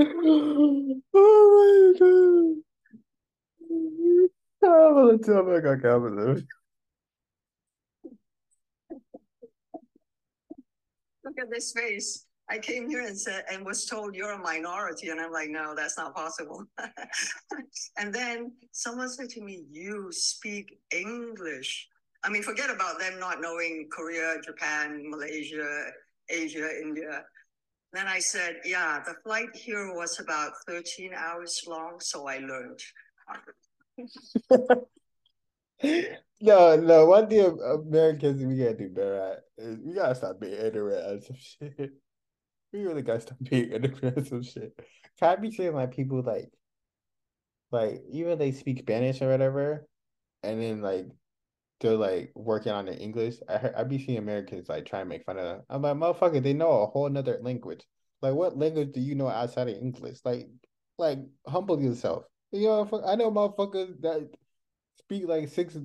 oh my god. I'm gonna tell I got capitalism.
Look at this face. I came here and said and was told you're a minority, and I'm like, no, that's not possible. and then someone said to me, "You speak English." I mean, forget about them not knowing Korea, Japan, Malaysia, Asia, India. Then I said, "Yeah, the flight here was about 13 hours long, so I learned."
no, no. One thing Americans we gotta do better at is we gotta stop being ignorant at some shit. We really gotta stop being ignorant at some shit. Can I be saying like people like, like even they speak Spanish or whatever, and then like they're like working on their English. I heard, I be seeing Americans like trying to make fun of them. I'm like, motherfucker, they know a whole another language. Like, what language do you know outside of English? Like, like humble yourself. You know, I know motherfuckers that speak like six,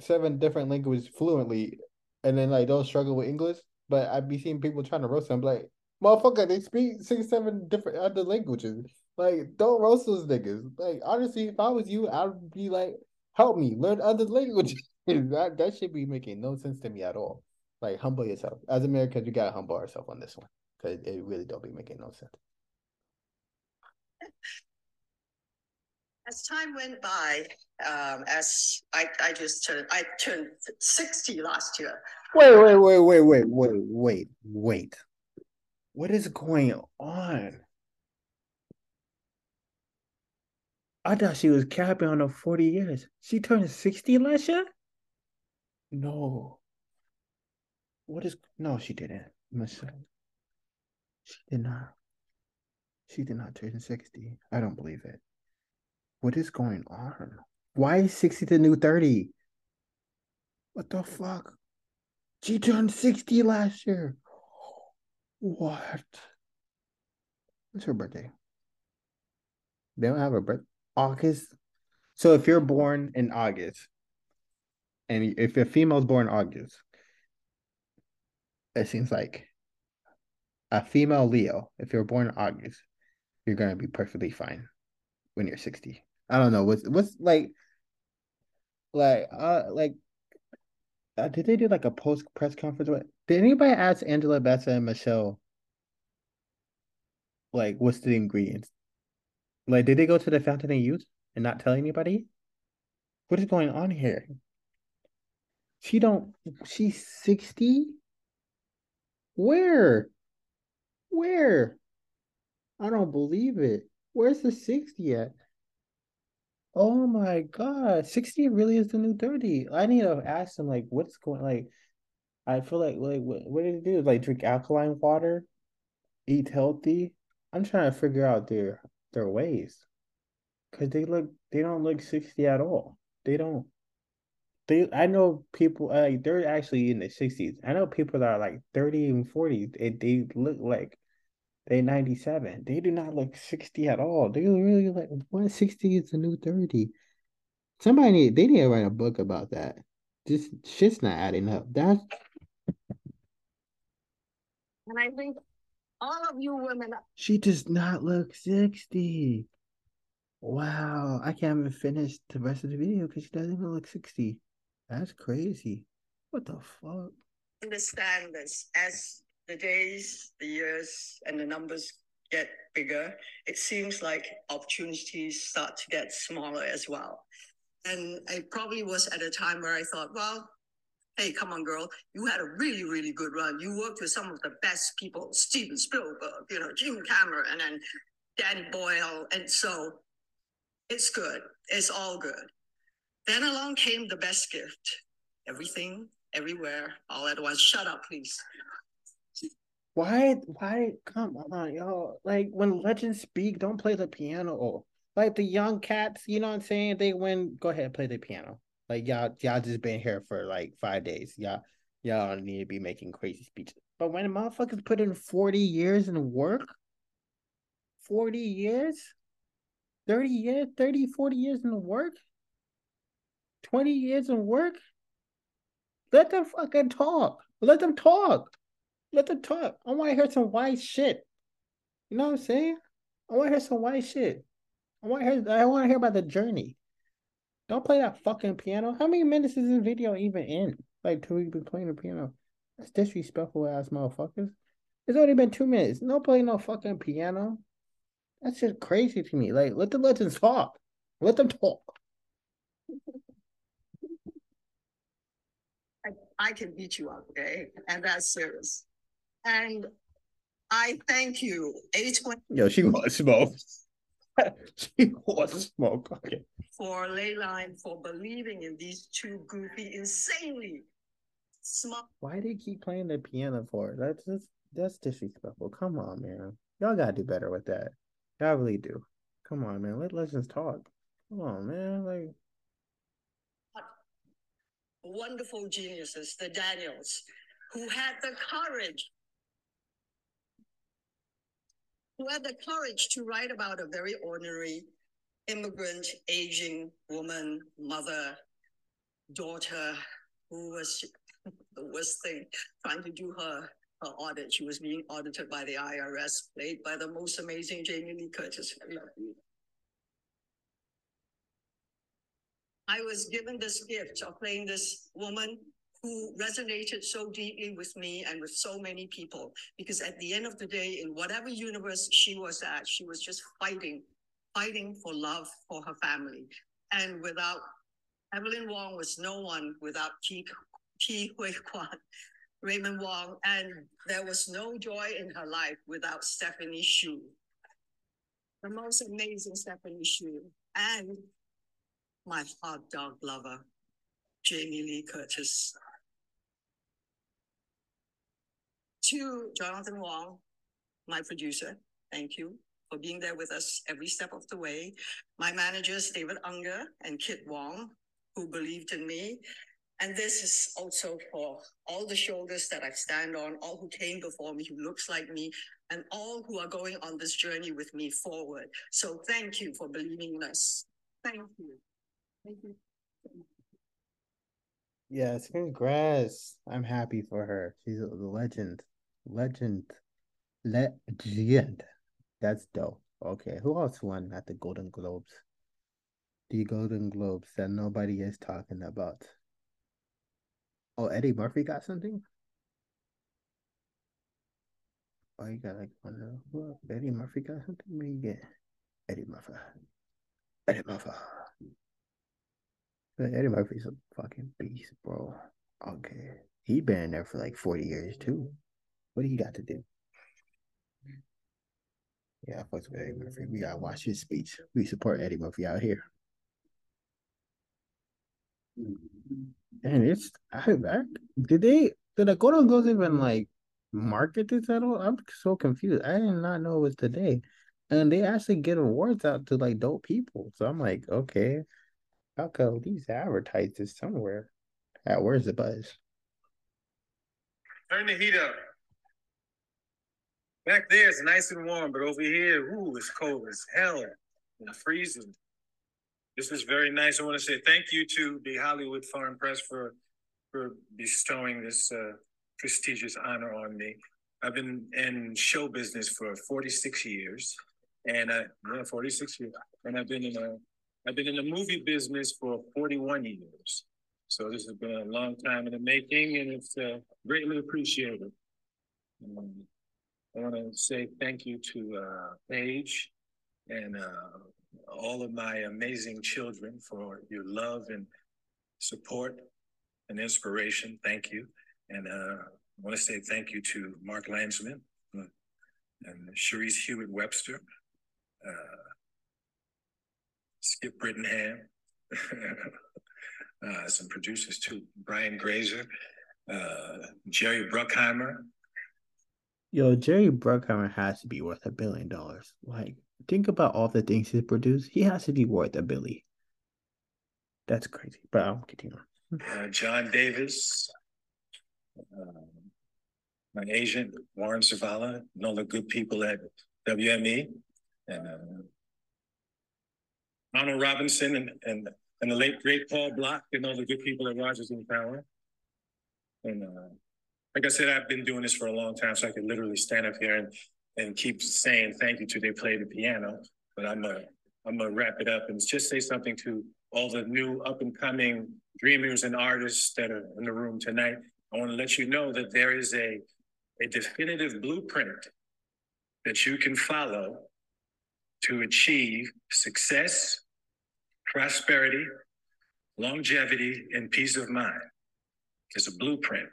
seven different languages fluently, and then like don't struggle with English. But I be seeing people trying to roast them, like motherfucker, they speak six, seven different other languages. Like, don't roast those niggas. Like, honestly, if I was you, I'd be like, help me learn other languages. that that should be making no sense to me at all. Like, humble yourself. As Americans, we gotta humble ourselves on this one because it really don't be making no sense.
As time went by, um, as I, I just turned, I turned 60 last year.
Wait, wait, wait, wait, wait, wait, wait, wait. What is going on? I thought she was capping on the 40 years. She turned 60 last year? No. What is no, she didn't. She did not. She did not turn 60. I don't believe it. What is going on? Why is 60 the new 30? What the fuck? She turned 60 last year. What? What's her birthday? They don't have a birth August. So if you're born in August, and if a female's born in August, it seems like a female Leo, if you're born in August, you're gonna be perfectly fine when you're 60. I don't know what's what's like like uh like uh, did they do like a post press conference? What did anybody ask Angela Bassett and Michelle like what's the ingredients? Like did they go to the fountain and youth and not tell anybody? What is going on here? She don't she's 60? Where? Where? I don't believe it. Where's the 60 at? Oh my god, 60 really is the new 30. I need to ask them like what's going like I feel like like what, what did they do? Like drink alkaline water, eat healthy. I'm trying to figure out their their ways. Cause they look they don't look 60 at all. They don't they I know people uh, like they're actually in the 60s. I know people that are like 30 and 40 they, they look like they 97. They do not look 60 at all. They really like what 60 is the new 30. Somebody need they need to write a book about that. Just shit's not adding up. That's
and I think all of you women
she does not look 60. Wow, I can't even finish the rest of the video because she doesn't even look 60. That's crazy. What the fuck?
Understand this as the days, the years, and the numbers get bigger, it seems like opportunities start to get smaller as well. And it probably was at a time where I thought, well, hey, come on, girl, you had a really, really good run. You worked with some of the best people, Steven Spielberg, you know, Jim Cameron, and Danny Boyle. And so it's good. It's all good. Then along came the best gift everything, everywhere, all at once. Shut up, please.
Why? Why? Come on, y'all! Like when legends speak, don't play the piano. Like the young cats, you know what I'm saying? They win. Go ahead, play the piano. Like y'all, y'all just been here for like five days. Y'all, y'all need to be making crazy speeches. But when motherfuckers put in 40 years in work, 40 years, 30 years, 30, 40 years in work, 20 years in work, let them fucking talk. Let them talk. Let them talk. I want to hear some white shit. You know what I'm saying? I want to hear some white shit. I want to hear. I want to hear about the journey. Don't play that fucking piano. How many minutes is this video even in? Like, two weeks been playing the piano. That's disrespectful ass motherfuckers. It's only been two minutes. No play no fucking piano. That's just crazy to me. Like, let the legends talk. Let them talk.
I, I can beat you up, okay? And that's serious. And I thank you, A24.
Yo, she wants smoke. she wants smoke. Okay.
For Leyline for believing in these two goofy, insanely smart.
Why do you keep playing the piano for? That's just that's disrespectful. Come on, man. Y'all gotta do better with that. Y'all really do. Come on, man. Let legends talk. Come on, man. Like
wonderful geniuses, the Daniels, who had the courage, who had the courage to write about a very ordinary immigrant, aging woman, mother, daughter, who was the worst thing, trying to do her, her audit. She was being audited by the IRS, played by the most amazing Jamie Lee Curtis. I was given this gift of playing this woman who resonated so deeply with me and with so many people. Because at the end of the day, in whatever universe she was at, she was just fighting, fighting for love for her family. And without Evelyn Wang was no one without Ki, Ke Huy Quan, Waymond Wang, and there was no joy in her life without Stephanie Hsu. The most amazing Stephanie Hsu. And my hot dog lover, Jamie Lee Curtis. To Jonathan Wang, my producer, thank you for being there with us every step of the way. My managers, David Unger and Kit Wong, who believed in me. And this is also for all the shoulders that I stand on, all who came before me, who looks like me, and all who are going on this journey with me forward. So thank you for believing in us. Thank you. Thank you.
Yes, congrats. I'm happy for her. She's a legend. Legend. Legend. That's dope. Okay, who else won at the Golden Globes? The Golden Globes that nobody is talking about. Oh, Eddie Murphy got something? Oh, you got like one. Well, Eddie Murphy got something? What do you get? Eddie Murphy. Eddie Murphy. But Eddie Murphy's a fucking beast, bro. Okay. He been in there for like 40 years too. What do you got to do? Yeah, I fucks with Eddie Murphy. We gotta watch his speech. We support Eddie Murphy out here. And it's I, I did they did the Golden Globes even like market this at all? I'm so confused. I did not know it was today. And they actually get awards out to like dope people. So I'm like, okay, how come these advertise this somewhere? At where's the buzz?
Turn the heat up. Back there it's nice and warm, but over here, ooh, it's cold as hell and freezing. This is very nice. I want to say thank you to the Hollywood Foreign Press for for bestowing this uh, prestigious honor on me. I've been in show business for 46 years, and I yeah, 46 years, and I've been in a I've been in the movie business for 41 years. So this has been a long time in the making and it's uh, greatly appreciated. Um, I want to say thank you to uh, Paige and uh, all of my amazing children for your love and support and inspiration. Thank you. And uh, I want to say thank you to Mark Landsman uh, and Cherise Hewitt Webster. Uh, Skip Brittenham, uh, some producers too, Brian Grazer, Jerry Bruckheimer.
Yo, Jerry Bruckheimer has to be worth a billion dollars. Like, think about all the things he's produced. He has to be worth a billion. That's crazy. But I'll continue.
Uh, John Davis, uh, my agent Warren Zavala, and all the good people at WME, and uh, Arnold Robinson and, and, and the late great Paul Bloch and all the good people at Rogers and Power. And uh, like I said, I've been doing this for a long time, so I could literally stand up here and and keep saying thank you to they play the piano. But I'm gonna I'm gonna wrap it up and just say something to all the new up and coming dreamers and artists that are in the room tonight. I want to let you know that there is a a definitive blueprint that you can follow to achieve success, prosperity, longevity, and peace of mind. It's a blueprint,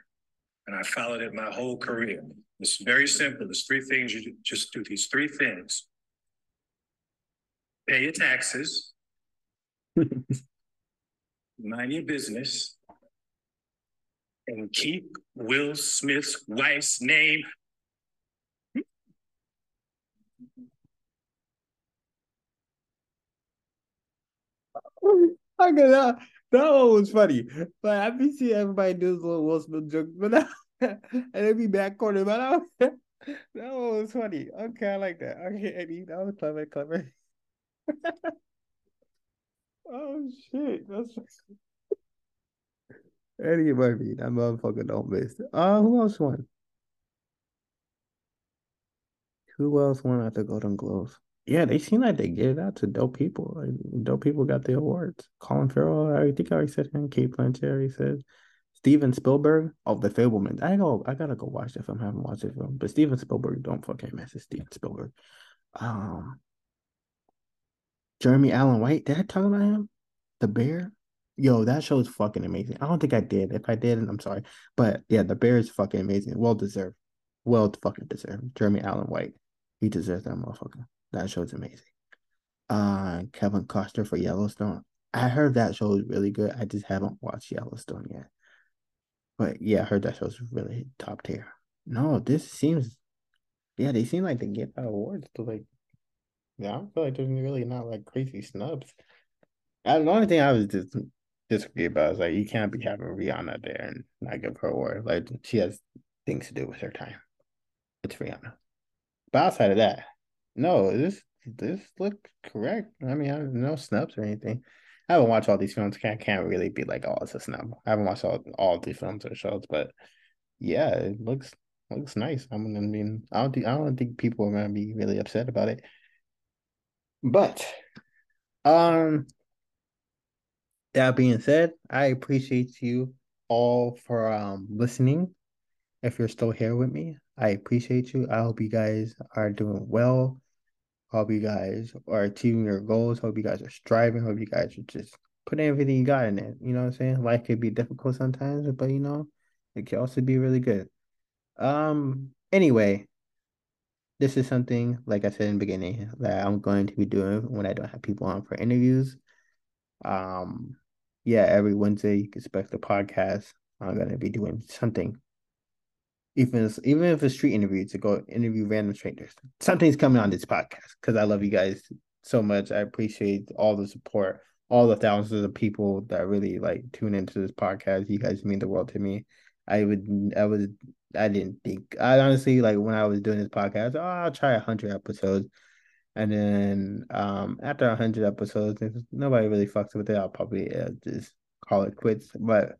and I followed it my whole career. It's very simple. There's three things you do. just do these three things. Pay your taxes, mind your business, and keep Will Smith's wife's name.
I get that. One was funny. But I be seeing everybody do this little Will Smith joke, but that, and it be back corner, but that, that one was funny. Okay, I like that. Okay, Eddie, that was clever, clever. oh shit, that's Eddie Murphy. That motherfucker don't miss. Uh, who else won? Who else won at the Golden Globes? Yeah, they seem like they get it out to dope people. Like dope people got the awards. Colin Farrell, I think I already said him. Cate Blanchett already said. Steven Spielberg of The Fabelman. I go, I gotta go watch the film. I haven't watched the film, but Steven Spielberg, don't fucking mess with Steven Spielberg. Um, Jeremy Allen White. Did I talk about him? The Bear. Yo, that show is fucking amazing. I don't think I did. If I did, I'm sorry. But yeah, The Bear is fucking amazing. Well deserved. Well fucking deserved. Jeremy Allen White. He deserves that motherfucker. That show's amazing. Uh, Kevin Costner for Yellowstone. I heard that show is really good. I just haven't watched Yellowstone yet. But yeah, I heard that show's really top tier. No, this seems yeah, they seem like they get awards to like yeah, I feel like there's really not like crazy snubs. And the only thing I was just disagree about is like you can't be having Rihanna there and not give her award. Like she has things to do with her time. It's Rihanna. But outside of that, no, this this looked correct. I mean, I no snubs or anything. I haven't watched all these films. Can't can't really be like, oh, it's a snub. I haven't watched all all the films or shows, but yeah, it looks looks nice. I mean, I mean, I don't think I don't think people are gonna be really upset about it. But, um, that being said, I appreciate you all for um listening. If you're still here with me, I appreciate you. I hope you guys are doing well. Hope you guys are achieving your goals. Hope you guys are striving. Hope you guys are just putting everything you got in it. You know what I'm saying? Life could be difficult sometimes, but you know, it can also be really good. Um, anyway, this is something, like I said in the beginning, that I'm going to be doing when I don't have people on for interviews. Um, yeah, every Wednesday you can expect the podcast. I'm gonna be doing something. Even if, even if it's street interview to go interview random strangers, something's coming on this podcast because I love you guys so much. I appreciate all the support, all the thousands of people that really like tune into this podcast. You guys mean the world to me. I would, I was, I didn't think. I honestly like when I was doing this podcast. Oh, I'll try hundred episodes, and then um after hundred episodes, if nobody really fucks with it, I'll probably uh, just call it quits. But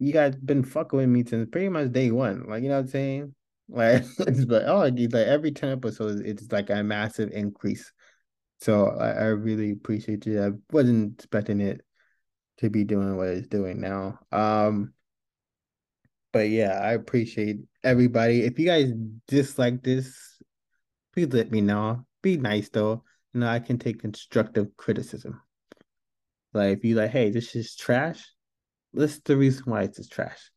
you guys been fucking with me since pretty much day one. Like you know what I'm saying? Like it's but oh, like every ten episodes, it's like a massive increase. So I, I really appreciate you. I wasn't expecting it to be doing what it's doing now. Um but yeah, I appreciate everybody. If you guys dislike this, please let me know. Be nice though. You know, I can take constructive criticism. Like if you like, hey, this is trash, list the reason why it's trash.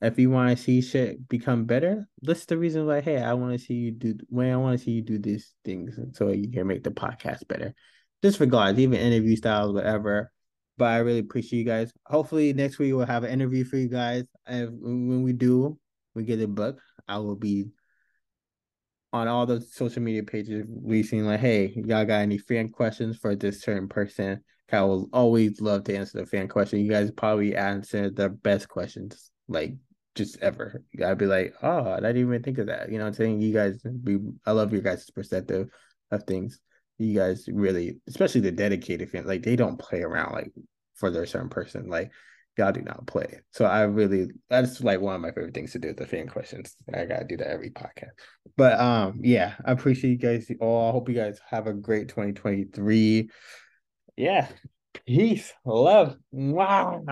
If you want to see shit become better, list the reason why, hey, I want to see you do when I want to see you do these things so you can make the podcast better. Just regardless, even interview styles, whatever. But I really appreciate you guys. Hopefully next week we'll have an interview for you guys. And when we do, we get a book. I will be on all the social media pages releasing like, hey, y'all got any fan questions for this certain person? I will always love to answer the fan question. You guys probably answer the best questions, like just ever. I'd be like, oh, I didn't even think of that. You know what I'm saying? You guys be I love your guys' perspective of things you guys really, especially the dedicated fans, like they don't play around like for their certain person. Like y'all do not play. So I really that's like one of my favorite things to do with the fan questions. I gotta do that every podcast. But um yeah, I appreciate you guys all. I hope you guys have a great 2023. Yeah. Peace. Love. Wow.